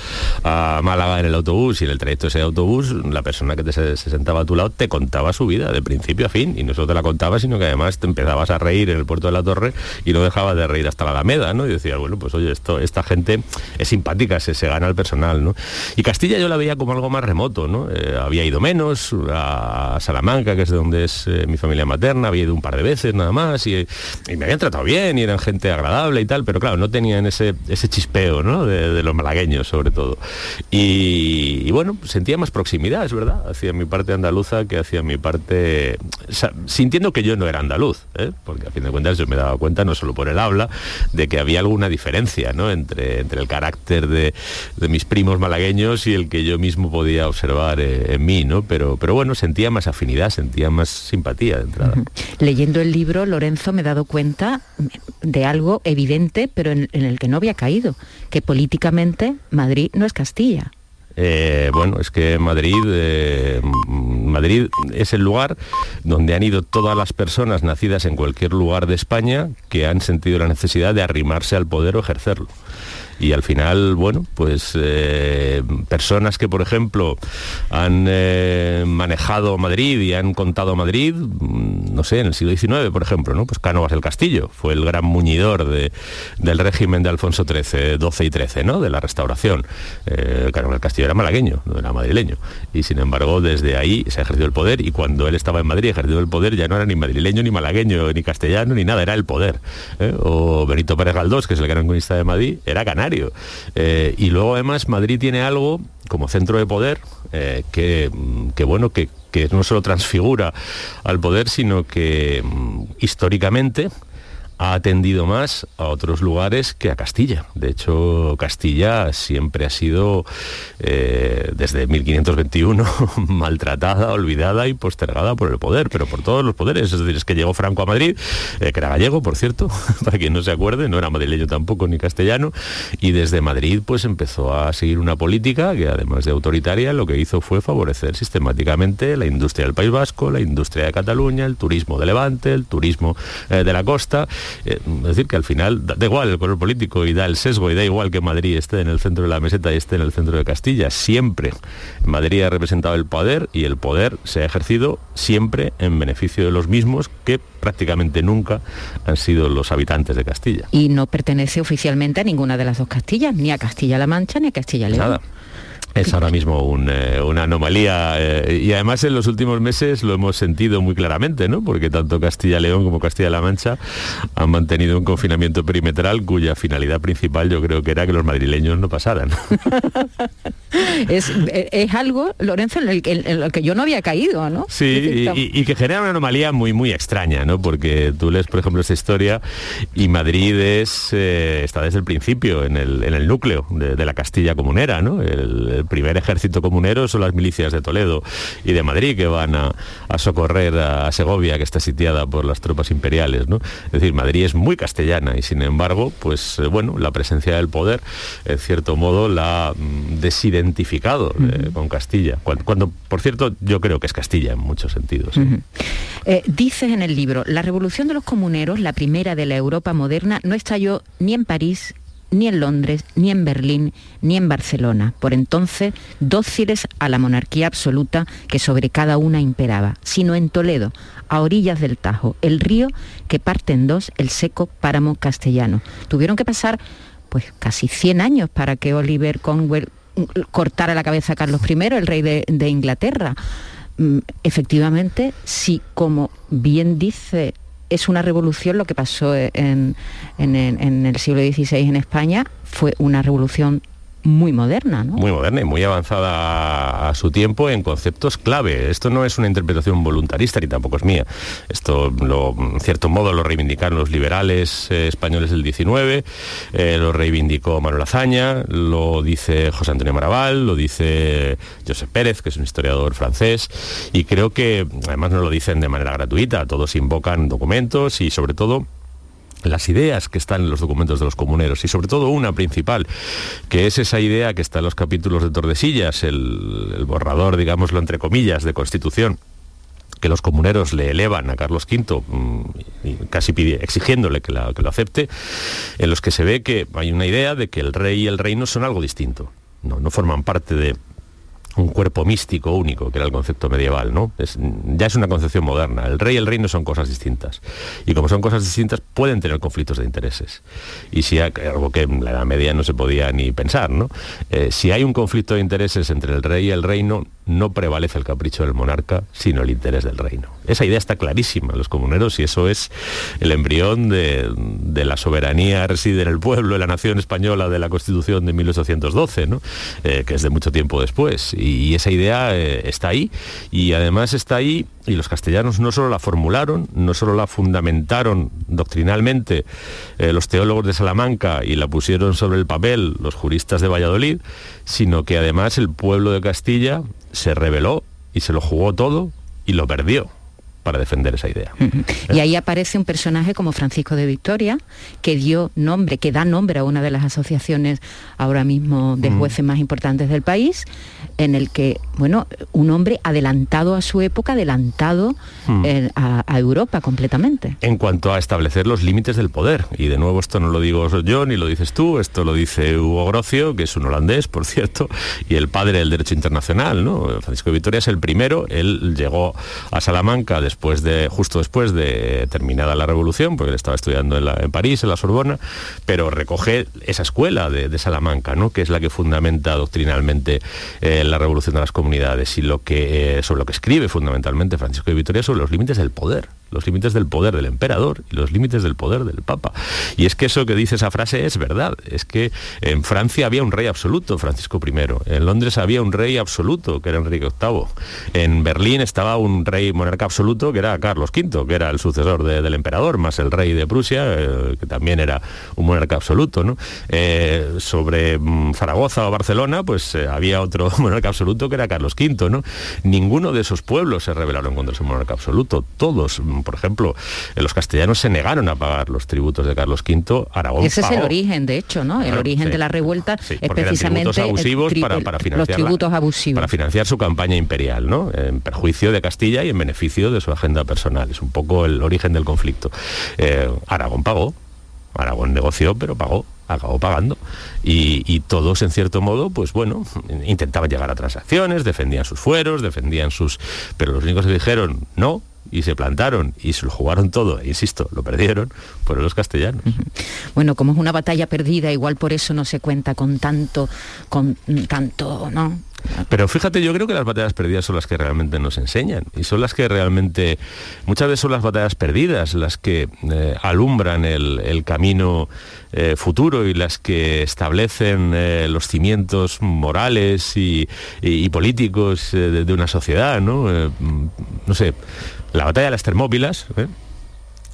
a Málaga en el autobús y en el trayecto ese autobús, la persona que te se, se sentaba a tu lado te contaba su vida de principio a fin y no solo te la contaba, sino que además te empezabas a reír en el puerto de la Torre y no dejabas de reír hasta la Alameda, ¿no? Y decías, bueno, pues oye, esto, esta gente es simpática, se, se gana el personal, ¿no? Y Castilla yo la veía como algo más remoto, ¿no? Eh, había ido menos a Salamanca, que es de donde es eh, mi familia materna, había ido un par de veces nada más y, y me habían tratado bien y eran gente agradable y tal, pero claro, no tenían ese, ese chispeo. De, los malagueños sobre todo. Y, bueno, sentía más proximidad, es verdad, hacia mi parte andaluza que hacia mi parte... sintiendo que yo no era andaluz, ¿eh? porque a fin de cuentas yo me daba cuenta, no solo por el habla, de que había alguna diferencia ¿no? entre, entre el carácter de, de mis primos malagueños y el que yo mismo podía observar eh, en mí, ¿no? Pero, pero bueno, sentía más afinidad, sentía más simpatía de entrada. Leyendo el libro, Lorenzo me he dado cuenta de algo evidente, pero en, el que no había caído, que políticamente Madrid no es Castilla. Eh, bueno, es que Madrid, eh, Madrid es el lugar donde han ido todas las personas nacidas en cualquier lugar de España que han sentido la necesidad de arrimarse al poder o ejercerlo. Y al final, bueno, pues eh, personas que, por ejemplo, han manejado Madrid y han contado Madrid, mm, no sé, en el siglo XIX, por ejemplo, ¿no? Pues Cánovas del Castillo fue el gran muñidor de- del régimen de Alfonso XIII, XII y XIII, ¿no? De la restauración. Eh, Cánovas del Castillo era malagueño, no era madrileño. Y sin embargo, desde ahí se ejerció el poder y cuando él estaba en Madrid ejerció el poder ya no era ni madrileño, ni malagueño, ni castellano, ni nada, era el poder. ¿eh? O Benito Pérez Galdós, que es el gran cronista de Madrid, era canario. Eh, y luego además Madrid tiene algo como centro de poder eh, que, que, bueno, que, que no solo transfigura al poder, sino que mm, históricamente ha atendido más a otros lugares que a Castilla. De hecho, Castilla siempre ha sido, eh, desde 1521, maltratada, olvidada y postergada por el poder, pero por todos los poderes. Es decir, es que llegó Franco a Madrid, eh, que era gallego, por cierto, para quien no se acuerde, no era madrileño tampoco ni castellano, y desde Madrid pues empezó a seguir una política que además de autoritaria lo que hizo fue favorecer sistemáticamente la industria del País Vasco, la industria de Cataluña, el turismo de Levante, el turismo eh, de la costa. Eh, es decir, que al final da, da igual el color político y da el sesgo y da igual que Madrid esté en el centro de la meseta y esté en el centro de Castilla. Siempre Madrid ha representado el poder y el poder se ha ejercido siempre en beneficio de los mismos que prácticamente nunca han sido los habitantes de Castilla. Y no pertenece oficialmente a ninguna de las dos Castillas, ni a Castilla-La Mancha ni a Castilla-León. Nada. Es ahora mismo eh, una anomalía eh, y además en los últimos meses lo hemos sentido muy claramente, ¿no? Porque tanto Castilla-León como Castilla-La Mancha han mantenido un confinamiento perimetral cuya finalidad principal yo creo que era que los madrileños no pasaran. Es, eh, es algo, Lorenzo, en, el, en lo que yo no había caído, ¿no? Sí, decir, y, que genera una anomalía muy muy extraña, ¿no? Porque tú lees, por ejemplo, esta historia y Madrid es eh, está desde el principio en el, en el núcleo de, de la Castilla comunera, ¿no? El, el primer ejército comunero son las milicias de Toledo y de Madrid que van a, a socorrer a Segovia, que está sitiada por las tropas imperiales, ¿no? Es decir, Madrid es muy castellana y sin embargo, pues eh, bueno, la presencia del poder, en cierto modo, la ha desidentificado eh, con Castilla. Cuando, cuando, por cierto, yo creo que es Castilla en muchos sentidos. ¿eh? Eh, dices en el libro, la revolución de los comuneros, la primera de la Europa moderna, no estalló ni en París ni en Londres, ni en Berlín, ni en Barcelona, por entonces dóciles a la monarquía absoluta que sobre cada una imperaba, sino en Toledo, a orillas del Tajo, el río que parte en dos el seco páramo castellano. Tuvieron que pasar pues casi 100 años para que Oliver Cromwell cortara la cabeza a Carlos I, el rey de, de Inglaterra. Mm, Efectivamente, si como bien dice es una revolución lo que pasó en, en el- en el siglo XVI en España, fue una revolución muy moderna, ¿no? muy moderna y muy avanzada a su tiempo en conceptos clave. Esto no es una interpretación voluntarista ni tampoco es mía. Esto, lo, en cierto modo, lo reivindicaron los liberales eh, españoles del 19, eh, lo reivindicó Manuel Azaña, lo dice José Antonio Maraval, lo dice Josep Pérez, que es un historiador francés, y creo que además no lo dicen de manera gratuita, todos invocan documentos y sobre todo las ideas que están en los documentos de los comuneros y sobre todo una principal, que es esa idea que está en los capítulos de Tordesillas, el, borrador, digámoslo entre comillas, de constitución que los comuneros le elevan a Carlos V, mm, casi pidi- exigiéndole que, que lo acepte, en los que se ve que hay una idea de que el rey y el reino son algo distinto, no, no forman parte de un cuerpo místico único, que era el concepto medieval, ¿no? Es- ya es una concepción moderna. El rey y el reino son cosas distintas. Y como son cosas distintas, pueden tener conflictos de intereses. Y si hay, algo que en la Edad Media no se podía ni pensar, ¿no? Eh, si hay un conflicto de intereses entre el rey y el reino, no prevalece el capricho del monarca, sino el interés del reino. Esa idea está clarísima en los comuneros y eso es el embrión de, la soberanía reside en el pueblo, en la nación española de la Constitución de 1812, ¿no? Eh, que es de mucho tiempo después. Y esa idea eh, está ahí. Y además está ahí y los castellanos no solo la formularon, no solo la fundamentaron doctrinalmente eh, los teólogos de Salamanca y la pusieron sobre el papel los juristas de Valladolid, sino que además el pueblo de Castilla se rebeló y se lo jugó todo y lo perdió para defender esa idea. Y ahí aparece un personaje como Francisco de Victoria, que dio nombre, que da nombre a una de las asociaciones ahora mismo de jueces más importantes del país, en el que, bueno, un hombre adelantado a su época, adelantado eh, a, a Europa completamente. en cuanto a establecer los límites del poder. Y de nuevo esto no lo digo yo ni lo dices tú, esto lo dice Hugo Grocio, que es un holandés, por cierto, y el padre del derecho internacional, ¿no? Francisco de Vitoria es el primero, él llegó a Salamanca después de, justo después de terminada la revolución, porque él estaba estudiando en, París, en la Sorbona, pero recoge esa escuela de, de Salamanca, ¿no? que es la que fundamenta doctrinalmente eh, la revolución de las comunidades y lo que, eh, sobre lo que escribe fundamentalmente Francisco de Vitoria sobre los límites del poder, los límites del poder del emperador y los límites del poder del papa. Y es que eso que dice esa frase es verdad, es que en Francia había un rey absoluto, Francisco I, en Londres había un rey absoluto, que era Enrique VIII, en Berlín estaba un rey monarca absoluto, que era Carlos V, que era el sucesor de- del emperador, más el rey de Prusia, eh, que también era un monarca absoluto. ¿no? Eh, sobre mm, Zaragoza o Barcelona, pues eh, había otro monarca absoluto que era Carlos V. ¿no? Ninguno de esos pueblos se rebelaron contra ese monarca absoluto. Todos, por ejemplo, eh, los castellanos se negaron a pagar los tributos de Carlos V. Aragón Ese es el origen, de hecho, ¿no? El Claro, origen sí. de la revuelta Sí, es precisamente tributos abusivos el para, para los financiar la- tributos abusivos. para financiar su campaña imperial, ¿no? En perjuicio de Castilla y en beneficio de su agenda personal. Es un poco el origen del conflicto. Eh, Aragón pagó, Aragón negoció, pero pagó, acabó pagando. Y, y todos, en cierto modo, pues bueno, intentaban llegar a transacciones, defendían sus fueros, defendían sus... Pero los únicos que dijeron no y se plantaron y se lo jugaron todo, e insisto, lo perdieron, fueron los castellanos. Bueno, como es una batalla perdida, igual por eso no se cuenta con tanto, con tanto, ¿no? Pero fíjate, yo creo que las batallas perdidas son las que realmente nos enseñan y son las que realmente, muchas veces son las batallas perdidas las que eh, alumbran el, el camino eh, futuro y las que establecen eh, los cimientos morales y, y- y políticos de, de una sociedad, ¿no? Mm, no sé, la batalla de las Termópilas, ¿eh?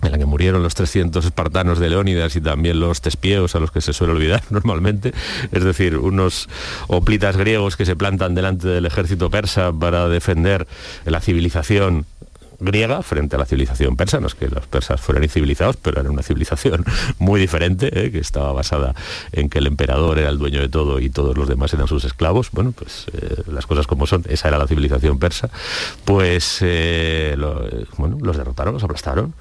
en la que murieron los 300 espartanos de Leónidas y también los tespieos a los que se suele olvidar normalmente, es decir, unos hoplitas griegos que se plantan delante del ejército persa para defender la civilización griega frente a la civilización persa, no es que los persas fueran incivilizados, pero era una civilización muy diferente, ¿eh? que estaba basada en que el emperador era el dueño de todo y todos los demás eran sus esclavos. Bueno, pues eh, las cosas como son, esa era la civilización persa. Pues eh, bueno, los derrotaron, los aplastaron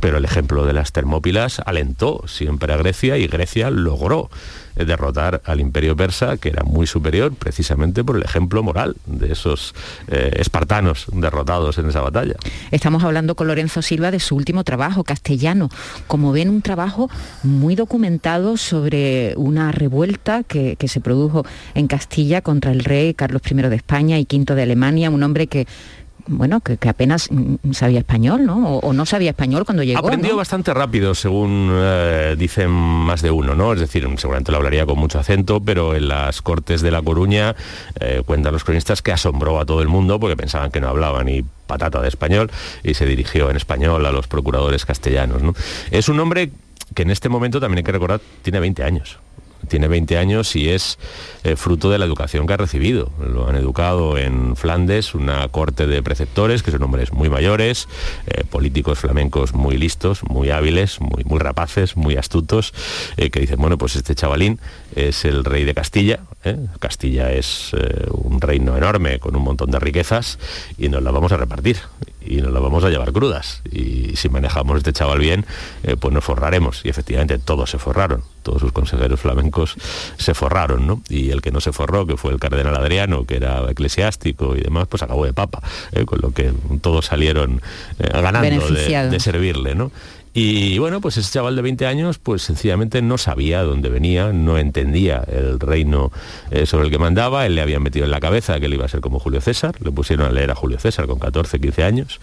pero el ejemplo de las Termópilas alentó siempre a Grecia y Grecia logró derrotar al imperio persa, que era muy superior precisamente por el ejemplo moral de esos eh, espartanos derrotados en esa batalla. Estamos hablando con Lorenzo Silva de su último trabajo, Castellano. Como ven, un trabajo muy documentado sobre una revuelta que, que se produjo en Castilla contra el rey Carlos I de España y V de Alemania, un hombre que bueno, que, que apenas mm, sabía español, ¿no? O, o no sabía español cuando llegó. Aprendió ¿no? bastante rápido, según eh, dicen más de uno, ¿no? Es decir, seguramente lo hablaría con mucho acento, pero en las Cortes de La Coruña eh, cuentan los cronistas que asombró a todo el mundo porque pensaban que no hablaba ni patata de español y se dirigió en español a los procuradores castellanos, ¿no? Es un hombre que en este momento también hay que recordar tiene 20 años tiene 20 años y es eh, fruto de la educación que ha recibido. Lo han educado en Flandes, una corte de preceptores, que son hombres muy mayores, eh, políticos flamencos muy listos, muy hábiles, muy, rapaces, muy astutos, eh, que dicen, bueno, pues este chavalín es el rey de Castilla. Castilla es un reino enorme con un montón de riquezas y nos la vamos a repartir y nos la vamos a llevar crudas. Y si manejamos este chaval bien, eh, pues nos forraremos. Y efectivamente todos se forraron, todos sus consejeros flamencos se forraron, ¿no? Y el que no se forró, que fue el cardenal Adriano, que era eclesiástico y demás, pues acabó de papa, ¿eh? con lo que todos salieron eh, ganando de, de servirle, ¿no? Y bueno, pues ese chaval de 20 años, pues sencillamente no sabía dónde venía, no entendía el reino eh, sobre el que mandaba, él le habían metido en la cabeza que él iba a ser como Julio César, le pusieron a leer a Julio César con 14, 15 años,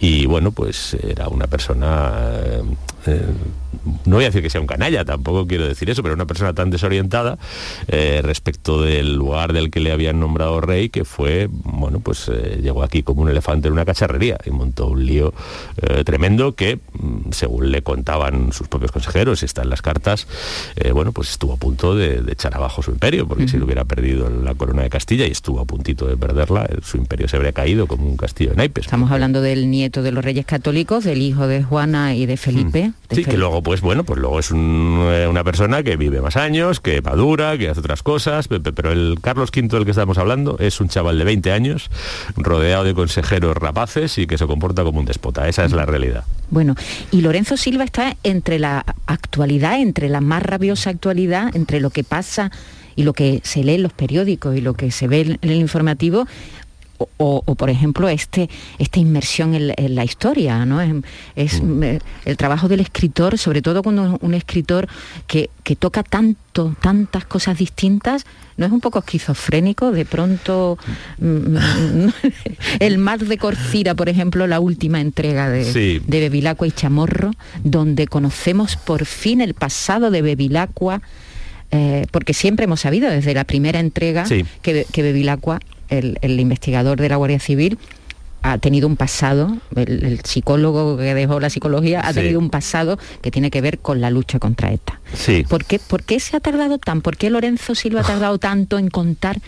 y bueno, pues era una persona, eh, eh, no voy a decir que sea un canalla, tampoco quiero decir eso, pero una persona tan desorientada eh, respecto del lugar del que le habían nombrado rey, que fue, bueno, pues eh, llegó aquí como un elefante en una cacharrería y montó un lío tremendo que, mm, según le contaban sus propios consejeros, y está en las cartas, bueno, pues estuvo a punto de, de echar abajo su imperio, porque si lo hubiera perdido la corona de Castilla y estuvo a puntito de perderla, su imperio se habría caído como un castillo de naipes. Estamos hablando del nieto de los reyes católicos, del hijo de Juana y de Felipe. Sí, que luego, pues bueno, pues luego es un, eh, una persona que vive más años, que madura, que hace otras cosas, pe- pe- pero el Carlos V del que estamos hablando es un chaval de 20 años, rodeado de consejeros rapaces y que se comporta como un déspota. Esa es la realidad. Bueno, y Lorenzo Silva está entre la actualidad, entre la más rabiosa actualidad, entre lo que pasa y lo que se lee en los periódicos y lo que se ve en el informativo, o, por ejemplo, este, esta inmersión en, la- en la historia, ¿no? Es, es, eh, el trabajo del escritor, sobre todo cuando un escritor que, que toca tanto, tantas cosas distintas, ¿no es un poco esquizofrénico? De pronto, mm, el mar de Corcira, por ejemplo, la última entrega de, Sí. de Bevilacqua y Chamorro, donde conocemos por fin el pasado de Bevilacqua, eh, porque siempre hemos sabido desde la primera entrega Sí. que, que Bevilacqua, el, el investigador de la Guardia Civil, ha tenido un pasado, el, el psicólogo que dejó la psicología ha Sí. tenido un pasado que tiene que ver con la lucha contra ETA. Sí. ¿Por qué, por qué se ha tardado tan? ¿Por qué Lorenzo Silva ha tardado tanto en contar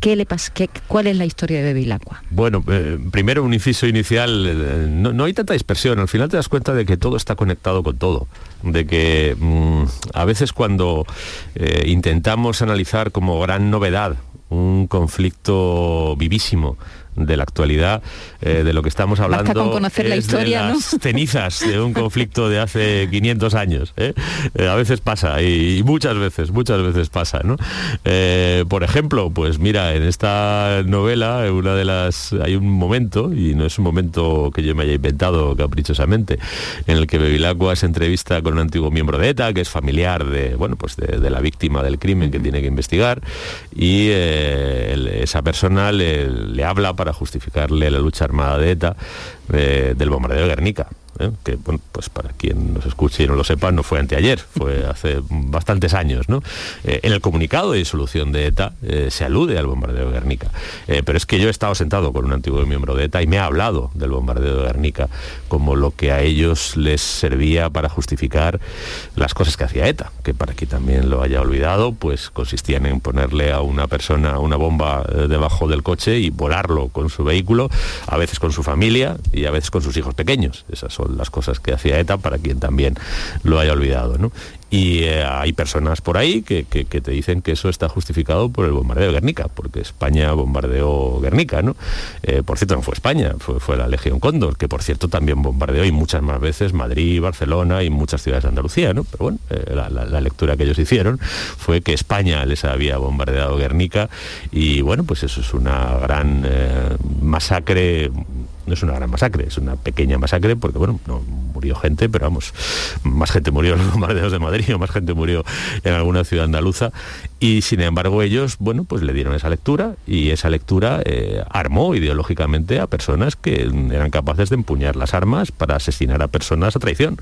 qué le pas- qué- cuál es la historia de Bevilacqua? Bueno, eh, primero un inciso inicial, eh, no, no hay tanta dispersión, al final te das cuenta de que todo está conectado con todo, de que mm, a veces cuando eh, intentamos analizar como gran novedad un conflicto vivísimo de la actualidad, eh, de lo que estamos hablando con conocer la historia, de ¿no? las cenizas de un conflicto de hace 500 años. ¿eh? Eh, a veces pasa y, y muchas veces, muchas veces pasa. ¿no? Por ejemplo, pues mira, en esta novela, en una de las, hay un momento, y no es un momento que yo me haya inventado caprichosamente, en el que Bevilacqua se entrevista con un antiguo miembro de ETA, que es familiar de, bueno, pues de, de la víctima del crimen que tiene que investigar, y el- esa persona le, le habla para justificarle la lucha armada de ETA eh, del bombardeo de Guernica. ¿Eh? que bueno, pues para quien nos escuche y no lo sepa, no fue anteayer, fue hace bastantes años. ¿no? Eh, en el comunicado de disolución de ETA eh, se alude al bombardeo de Guernica, pero es que yo he estado sentado con un antiguo miembro de ETA y me ha hablado del bombardeo de Guernica como lo que a ellos les servía para justificar las cosas que hacía ETA, que para quien también lo haya olvidado, pues consistían en ponerle a una persona una bomba debajo del coche y volarlo con su vehículo, a veces con su familia y a veces con sus hijos pequeños. Esas son las cosas que hacía ETA para quien también lo haya olvidado. ¿no? Y eh, hay personas por ahí que, que- te dicen que eso está justificado por el bombardeo de Guernica, porque España bombardeó Guernica, ¿no? Eh, por cierto, no fue España, fue, fue la Legión Cóndor, que por cierto también bombardeó y muchas más veces Madrid, Barcelona y muchas ciudades de Andalucía, ¿no? Pero bueno, eh, la, lectura que ellos hicieron fue que España les había bombardeado Guernica y bueno, pues eso es una gran masacre no es una gran masacre, es una pequeña masacre porque, bueno, no murió gente, pero vamos, más gente murió en los bombardeos de Madrid o más gente murió en alguna ciudad andaluza y sin embargo ellos, bueno, pues le dieron esa lectura y esa lectura eh, armó ideológicamente a personas que eran capaces de empuñar las armas para asesinar a personas a traición.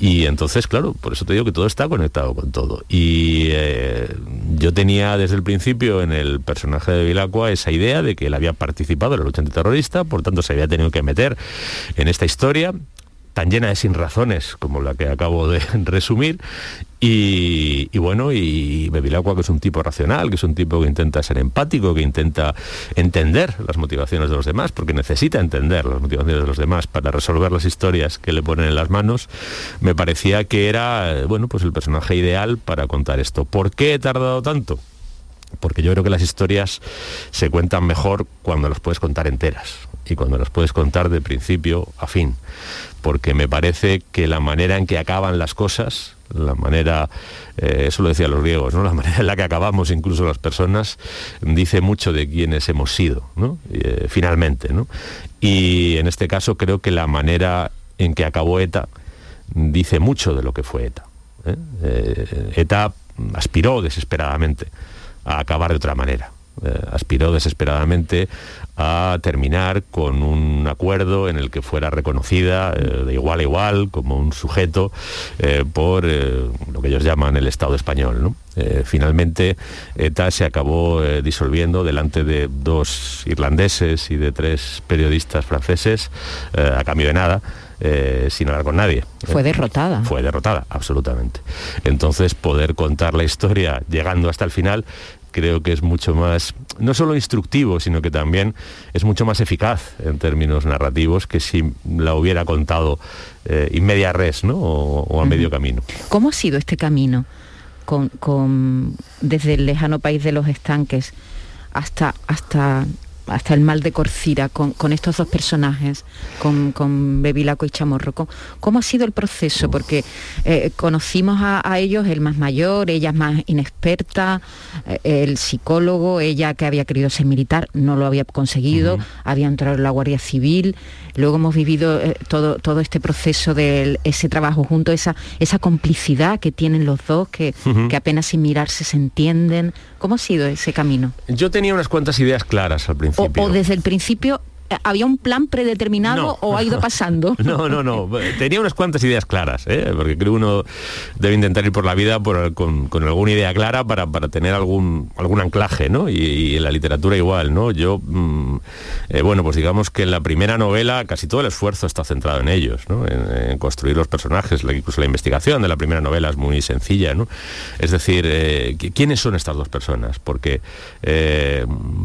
Y entonces, claro, por eso te digo que todo está conectado con todo. Y eh, yo tenía desde el principio en el personaje de Vilacua esa idea de que él había participado en la lucha antiterrorista, por tanto se había tenido que meter en esta historia tan llena de sin razones como la que acabo de resumir y, y bueno y Bevilacqua que es un tipo racional que es un tipo que intenta ser empático que intenta entender las motivaciones de los demás porque necesita entender las motivaciones de los demás para resolver las historias que le ponen en las manos me parecía que era bueno pues el personaje ideal para contar esto ¿por qué he tardado tanto? Porque yo creo que las historias se cuentan mejor cuando las puedes contar enteras y cuando las puedes contar de principio a fin, porque me parece que la manera en que acaban las cosas, la manera, eh, eso lo decían los griegos, ¿no? la manera en la que acabamos incluso las personas, dice mucho de quiénes hemos sido. Eh, finalmente. ¿no? Y en este caso creo que la manera en que acabó ETA dice mucho de lo que fue ETA. Eh, ETA aspiró desesperadamente a acabar de otra manera. Eh, aspiró desesperadamente a terminar con un acuerdo en el que fuera reconocida eh, de igual a igual como un sujeto eh, por lo que ellos llaman el Estado español. finalmente ETA se acabó disolviendo delante de dos irlandeses y de tres periodistas franceses a cambio de nada. Eh, sin hablar con nadie. Fue derrotada. Fue derrotada, absolutamente. Entonces, poder contar la historia llegando hasta el final creo que es mucho más, no solo instructivo, sino que también es mucho más eficaz en términos narrativos que si la hubiera contado eh, in media res, ¿no? O, o a medio camino. ¿Cómo ha sido este camino con, con- desde el lejano país de los estanques hasta, hasta, hasta el mal de Corcira, con, con estos dos personajes, con, con Bebilaco y Chamorro? ¿Cómo, cómo ha sido el proceso? Porque eh, conocimos a, a ellos, el más mayor, ella es más inexperta, eh, el psicólogo, ella que había querido ser militar, no lo había conseguido, había entrado en la Guardia Civil, luego hemos vivido eh, todo, todo este proceso de ese trabajo junto, esa, esa complicidad que tienen los dos, que, que apenas sin mirarse se entienden. ¿Cómo ha sido ese camino? Yo tenía unas cuantas ideas claras al O, o desde el principio había un plan predeterminado No. o ha ido pasando. No, no, no. Tenía unas cuantas ideas claras, ¿eh? porque creo que uno debe intentar ir por la vida por- con, con alguna idea clara para, para tener algún, algún anclaje, ¿no? Y, y en la literatura igual, ¿no? Yo, mm, eh, bueno, pues digamos que en la primera novela casi todo el esfuerzo está centrado en ellos, ¿no? En, en construir los personajes, la- incluso la investigación de la primera novela es muy sencilla, ¿no? Es decir, eh, ¿qui- ¿quiénes son estas dos personas? Porque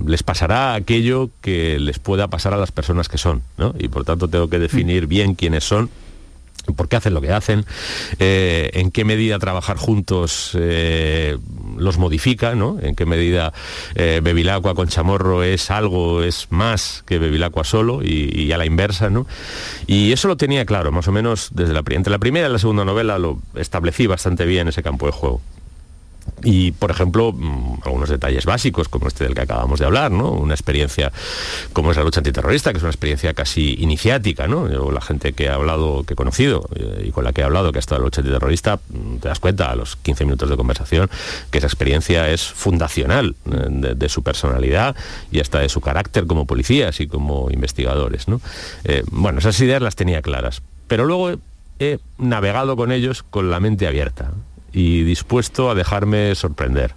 les pasará aquello que les pueda pasar a las personas que son, ¿no? Y por tanto tengo que definir bien quiénes son por qué hacen lo que hacen, eh, en qué medida trabajar juntos eh, los modifica, ¿no? en qué medida eh, Bevilacqua con Chamorro es algo, es más que Bevilacqua solo y, y a la inversa. ¿no? Y eso lo tenía claro, más o menos desde la, entre la primera y la segunda novela lo establecí bastante bien ese campo de juego. Y, por ejemplo, mm, algunos detalles básicos, como este del que acabamos de hablar, ¿no? Una experiencia como es la lucha antiterrorista, que es una experiencia casi iniciática, ¿no? La gente que ha hablado, que he conocido eh, y con la que he hablado, que ha estado en la lucha antiterrorista, mm, te das cuenta a los 15 minutos de conversación que esa experiencia es fundacional eh, de, su personalidad y hasta de su carácter como policías y como investigadores, ¿no? Eh, bueno, esas ideas las tenía claras, pero luego he- he navegado con ellos con la mente abierta y dispuesto a dejarme sorprender.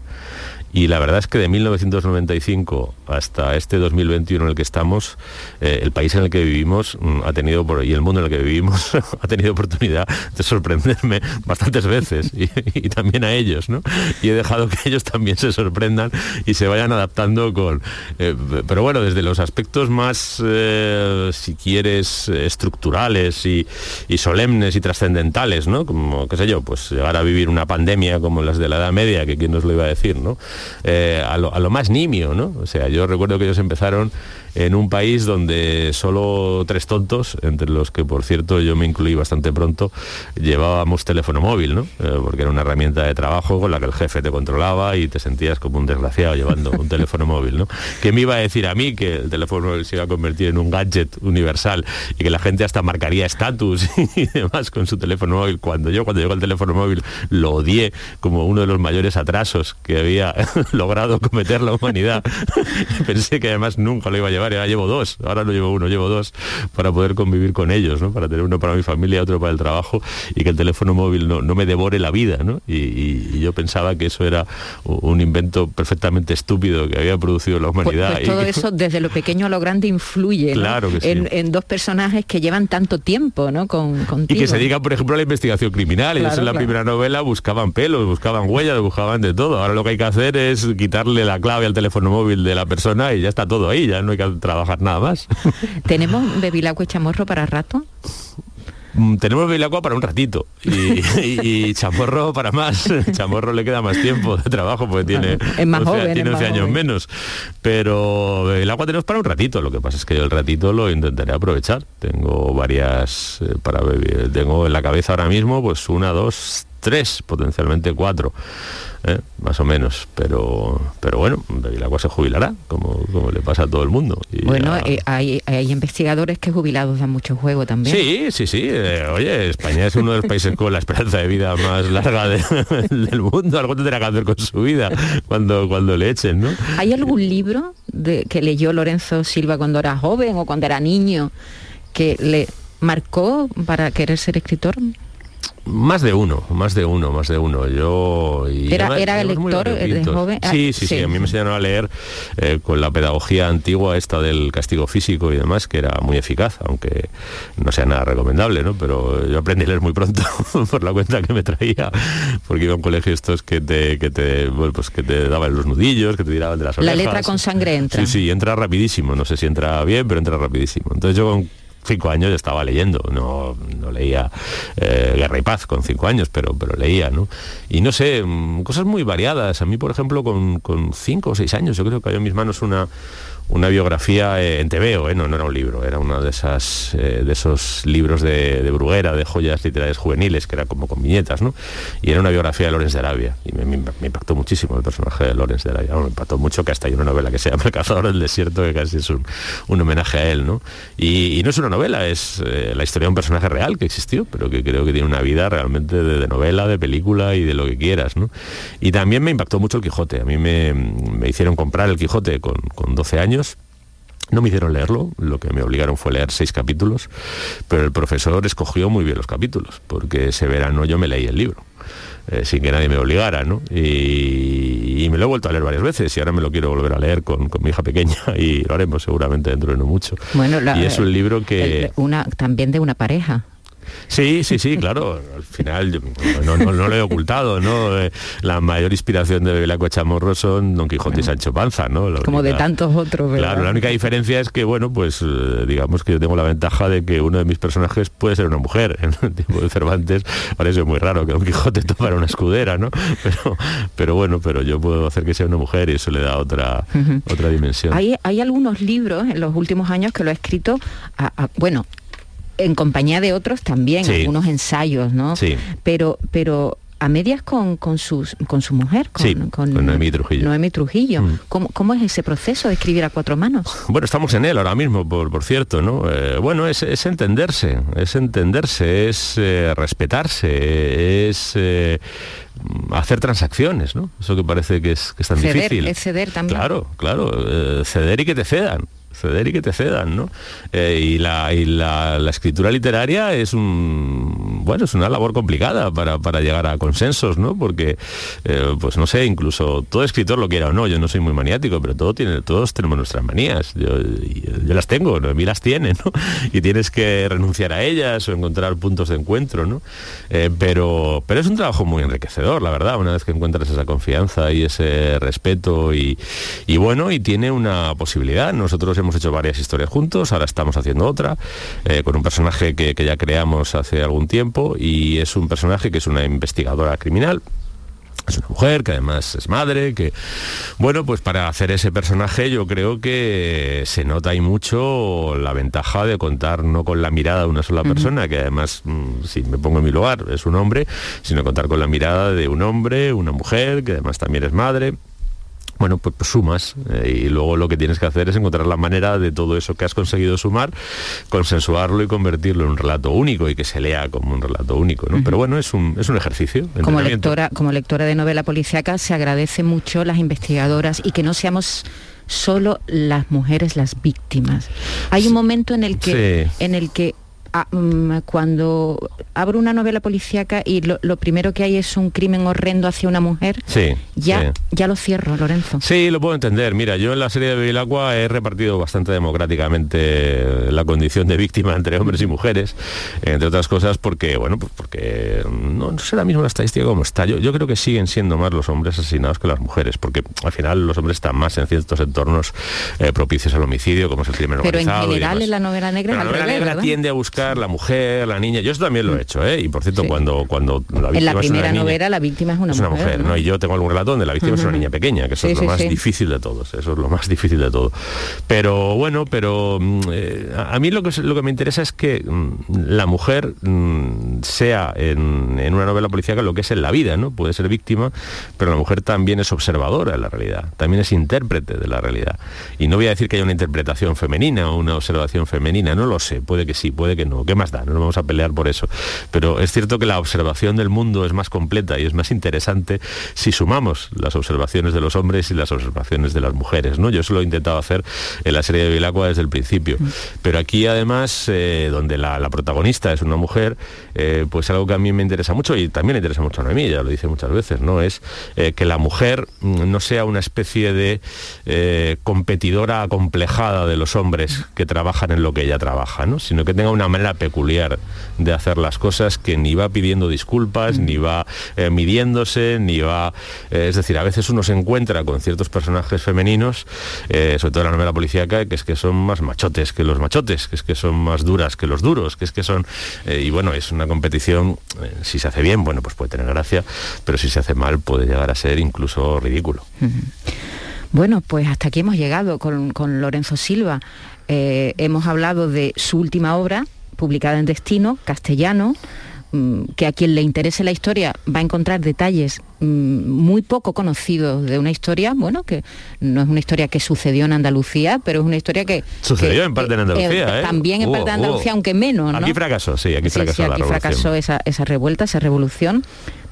Y la verdad es que de 1995 hasta este 2021 en el que estamos, eh, el país en el que vivimos mm, ha tenido, y el mundo en el que vivimos, ha tenido oportunidad de sorprenderme bastantes veces y, también a ellos, ¿no? Y he dejado que ellos también se sorprendan y se vayan adaptando con... eh, pero bueno, desde los aspectos más, eh, si quieres, estructurales y, y solemnes y trascendentales, ¿no? Como, qué sé yo, pues llegar a vivir una pandemia como las de la Edad Media, que quién nos lo iba a decir, ¿no? Eh, a, lo, a lo más nimio, ¿no? O sea, yo recuerdo que ellos empezaron en un país donde solo tres tontos, entre los que por cierto yo me incluí bastante pronto, llevábamos teléfono móvil, ¿no? Eh, porque era una herramienta de trabajo con la que el jefe te controlaba y te sentías como un desgraciado llevando un teléfono móvil, ¿no? Que me iba a decir a mí que el teléfono móvil se iba a convertir en un gadget universal y que la gente hasta marcaría estatus y demás con su teléfono móvil. Cuando yo, cuando llegó el teléfono móvil, lo odié como uno de los mayores atrasos que había logrado cometer la humanidad. Pensé que además nunca lo iba a llevar, ya llevo dos, ahora no llevo uno, llevo dos, para poder convivir con ellos, ¿no? para tener uno para mi familia, otro para el trabajo, y que el teléfono móvil no, no me devore la vida. ¿no? Y, y- y yo pensaba que eso era un invento perfectamente estúpido que había producido la Pues, humanidad. pues y todo que- eso desde lo pequeño a lo grande influye ¿no? Claro que sí. en, en dos personajes que llevan tanto tiempo ¿no? con, Y contigo. que se dedican, por ejemplo, a la investigación criminal. Ellos Claro, en la claro. primera novela buscaban pelos, buscaban huellas, buscaban de todo. Ahora lo que hay que hacer es quitarle la clave al teléfono móvil de la persona y ya está todo ahí, ya no hay que trabajar nada más. ¿Tenemos bebilacqua y chamorro para rato? Mm, Tenemos Bevilacqua para un ratito y, y- y Chamorro para más. Chamorro le queda más tiempo de trabajo porque tiene, Es más 11 joven, es tiene más 11 años joven. menos. Pero Bevilacqua tenemos para un ratito. Lo que pasa es que yo el ratito lo intentaré aprovechar. Tengo varias eh, para beber. Tengo en la cabeza ahora mismo pues una, dos, tres, potencialmente cuatro. ¿eh? Más o menos. Pero pero bueno, Bevilacqua se jubilará, como, como le pasa a todo el mundo. Y Bueno, ya- eh, hay, hay investigadores que jubilados dan mucho juego también. Sí, sí, sí. eh, oye, España es uno de los países con la esperanza de vida más larga de- del mundo. Algo tendrá que hacer con su vida cuando, cuando le echen, ¿no? ¿Hay algún libro de, que leyó Lorenzo Silva cuando era joven o cuando era niño que le marcó para querer ser escritor? Más de uno, más de uno, más de uno. Yo y Era- era muy lector, eh, de variopintos. joven. Ah, Sí, sí, sí, sí. A mí me enseñaron a leer eh, con la pedagogía antigua esta del castigo físico y demás, que era muy eficaz, aunque no sea nada recomendable, ¿no? Pero yo aprendí a leer muy pronto por la cuenta que me traía, porque iba a un colegio estos que te, que te, bueno, pues que te daban los nudillos, que te tiraban de las La orejas. letra con sangre entra. Sí, sí, entra rapidísimo. No sé si entra bien, pero entra rapidísimo. Entonces yo con cinco años ya estaba leyendo. No, no leía eh, Guerra y Paz con cinco años, pero, pero leía, ¿no? Y no sé, mm, cosas muy variadas. A mí, por ejemplo, con, con cinco o seis años, yo creo que había en mis manos una una biografía eh, en TVO, ¿eh? no, no era un libro, era uno de esas eh, de esos libros de, de Bruguera, de joyas literarias juveniles, que era como con viñetas, ¿no? Y era una biografía de Lorenz de Arabia. Y me, impactó muchísimo el personaje de Lorenz de Arabia. Bueno, me impactó mucho que hasta hay una novela que se llama El cazador del desierto, que casi es un, un homenaje a él, ¿no? Y, y no es una novela, es eh, la historia de un personaje real que existió, pero que creo que tiene una vida realmente de, de novela, de película y de lo que quieras, ¿no? Y también me impactó mucho el Quijote. A mí me, me hicieron comprar el Quijote con, con 12 años. No me hicieron leerlo, lo que me obligaron fue leer seis capítulos, pero el profesor escogió muy bien los capítulos, porque ese verano yo me leí el libro. eh, sin que nadie me obligara, ¿no? Y, y me lo he vuelto a leer varias veces y ahora me lo quiero volver a leer con, con mi hija pequeña y lo haremos seguramente dentro de no mucho. Bueno, la- y es un libro que... el- una, también de una pareja. Sí, sí, sí, claro. Al final no, no- no lo he ocultado, ¿no? Eh, La mayor inspiración de Belaco Chamorro son Don Quijote y Sancho Panza, ¿no? La Como de tantos otros, ¿verdad? Claro, la única diferencia es que, bueno, pues eh, digamos que yo tengo la ventaja de que uno de mis personajes puede ser una mujer. En el tiempo de Cervantes parece muy raro que Don Quijote tomara una escudera, ¿no? Pero, pero bueno, pero yo puedo hacer que sea una mujer y eso le da otra, otra dimensión. Hay, hay algunos libros en los últimos años que lo ha escrito, a- a- bueno, en compañía de otros también, Sí. algunos ensayos, ¿no? Sí. Pero, pero a medias con, con, sus, con su mujer, con, Sí, con Noemí Trujillo. Noemí Trujillo. Mm. ¿Cómo, cómo es ese proceso de escribir a cuatro manos? Bueno, estamos en él ahora mismo, por, por cierto, ¿no? Eh, bueno, es, es entenderse, es entenderse, es eh, respetarse, es eh, hacer transacciones, ¿no? Eso que parece que es, que es tan Ceder, difícil. es ceder también. Claro, claro, ceder y que te cedan. Ceder y que te cedan, ¿no? Eh, y la, y la, la escritura literaria es un, bueno, es una labor complicada para, para llegar a consensos, ¿no? Porque, eh, pues no sé, incluso todo escritor lo quiera o no, yo no soy muy maniático, pero todo tiene, todos tenemos nuestras manías. Yo, yo las tengo, ¿no? mí las tiene, ¿no? Y tienes que renunciar a ellas o encontrar puntos de encuentro, ¿no? Eh, pero, pero es un trabajo muy enriquecedor, la verdad, una vez que encuentras esa confianza y ese respeto y, bueno, y tiene una posibilidad. Nosotros hemos hecho varias historias juntos, ahora estamos haciendo otra, eh, con un personaje que ya creamos hace algún tiempo y es un personaje que es una investigadora criminal, es una mujer que además es madre, que bueno, pues para hacer ese personaje yo creo que se nota ahí mucho la ventaja de contar no con la mirada de una sola persona, que además, mm, si me pongo en mi lugar, es un hombre, sino contar con la mirada de un hombre, una mujer, que además también es madre bueno, pues, pues sumas eh, y luego lo que tienes que hacer es encontrar la manera de todo eso que has conseguido sumar, consensuarlo y convertirlo en un relato único y que se lea como un relato único, ¿no? Pero bueno, es un, es un ejercicio. Como lectora, como lectora de novela policíaca se agradece mucho las investigadoras y que no seamos solo las mujeres las víctimas. Hay un momento en el que, Sí. en el que ah, mm, cuando abro una novela policíaca y lo, lo primero que hay es un crimen horrendo hacia una mujer, Sí, ya, sí. ya lo cierro, Lorenzo. Sí, lo puedo entender. Mira, yo en la serie de Bevilacqua he repartido bastante democráticamente la condición de víctima entre hombres y mujeres, entre otras cosas porque, bueno, pues porque no, no sé la misma estadística como está. Yo, yo creo que siguen siendo más los hombres asesinados que las mujeres, porque al final los hombres están más en ciertos entornos eh, propicios al homicidio, como es el crimen Pero en organizado. y general demás. en la novela negra Pero la novela negra ¿verdad? Tiende a buscar la mujer, la niña. Yo esto también lo he hecho, ¿eh? Y por cierto, Sí. cuando, cuando la víctima En la es una primera niña- novela la víctima es una es una mujer. ¿no? Y yo tengo algún relato donde la víctima es una niña pequeña, que eso Sí, es lo sí, más difícil de todos, eso es lo más difícil de todo. Pero bueno, pero mm, eh, a a mí lo que, lo que me interesa es que mm, la mujer mm, sea en, en una novela policíaca lo que es en la vida, ¿no? Puede ser víctima, pero la mujer también es observadora de la realidad, también es intérprete de la realidad. Y no voy a decir que haya una interpretación femenina o una observación femenina, no lo sé, puede que sí, puede que no, ¿qué más da? No nos vamos a pelear por eso. Pero es cierto que la observación del mundo es más completa y es más interesante si sumamos las observaciones de los hombres y las observaciones de las mujeres. ¿no? Yo eso lo he intentado hacer en la serie de Vilacqua desde el principio. Pero aquí además, eh, donde la, la protagonista es una mujer, eh, pues algo que a mí me interesa mucho y también le interesa mucho a mí, ya lo dice muchas veces, ¿no? Es eh, que la mujer mm, no sea una especie de competidora acomplejada de los hombres que trabajan en lo que ella trabaja, ¿no? Sino que tenga una manera peculiar de hacer las cosas que ni va pidiendo disculpas, ni va eh, midiéndose, ni va... eh, es decir, a veces uno se encuentra con ciertos personajes femeninos, eh, sobre todo la novela policíaca, que es que son más machotes que los machotes, que es que son más duras que los duros, que es que son... y bueno, es una competición, si se hace bien, bueno, pues puede tener gracia, pero si se hace mal puede llegar a ser incluso ridículo. Bueno, pues hasta aquí hemos llegado con, con Lorenzo Silva. Hemos hablado de su última obra, publicada en Destino, castellano, mm, que a quien le interese la historia va a encontrar detalles mm, muy poco conocidos de una historia, bueno, que no es una historia que sucedió en Andalucía, pero es una historia que... Sucedió que- en parte en Andalucía, ¿eh? También en parte de Andalucía, hubo. aunque menos, ¿no? Aquí fracasó, sí, aquí Sí, fracasó sí, la aquí revolución. fracasó esa, esa revuelta, esa revolución,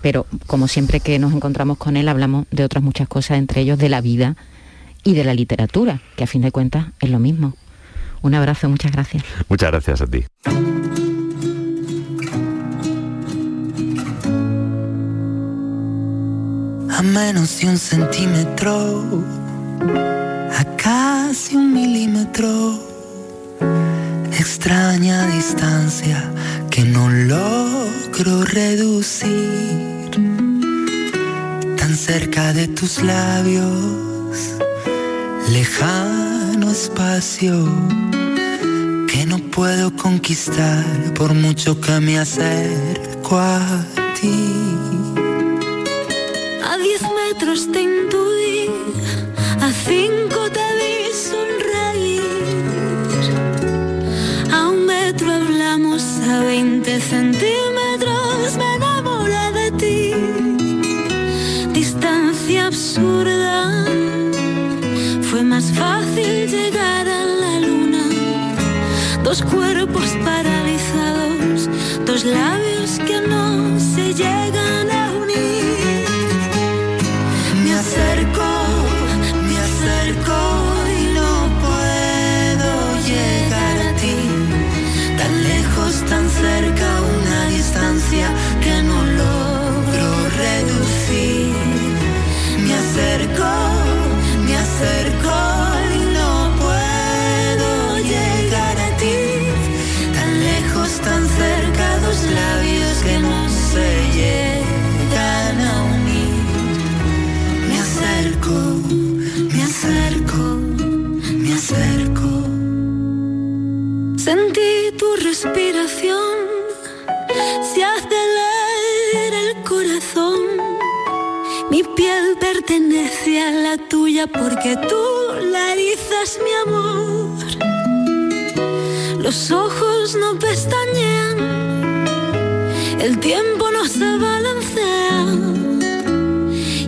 pero como siempre que nos encontramos con él hablamos de otras muchas cosas, entre ellos de la vida y de la literatura, que a fin de cuentas es lo mismo. Un abrazo, muchas gracias. Muchas gracias a ti. a menos de un centímetro, a casi un milímetro, extraña distancia que no logro reducir, tan cerca de tus labios, lejano espacio que no puedo conquistar por mucho que me acerco a ti. A diez metros te intuí, a cinco te vi sonreír. A un metro hablamos, a 20 centímetros me enamoré de ti. Distancia absurda, fue más fácil llegar a la luna. Dos cuerpos paralizados, dos labios que no se llegan porque tú la erizas, mi amor. Los ojos no pestañean, el tiempo no se balancea.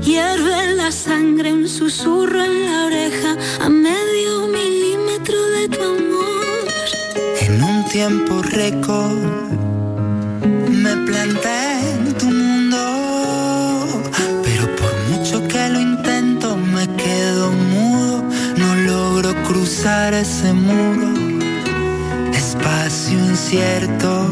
Hierve la sangre, un susurro en la oreja a medio milímetro de tu amor. En un tiempo récord ese muro, espacio incierto.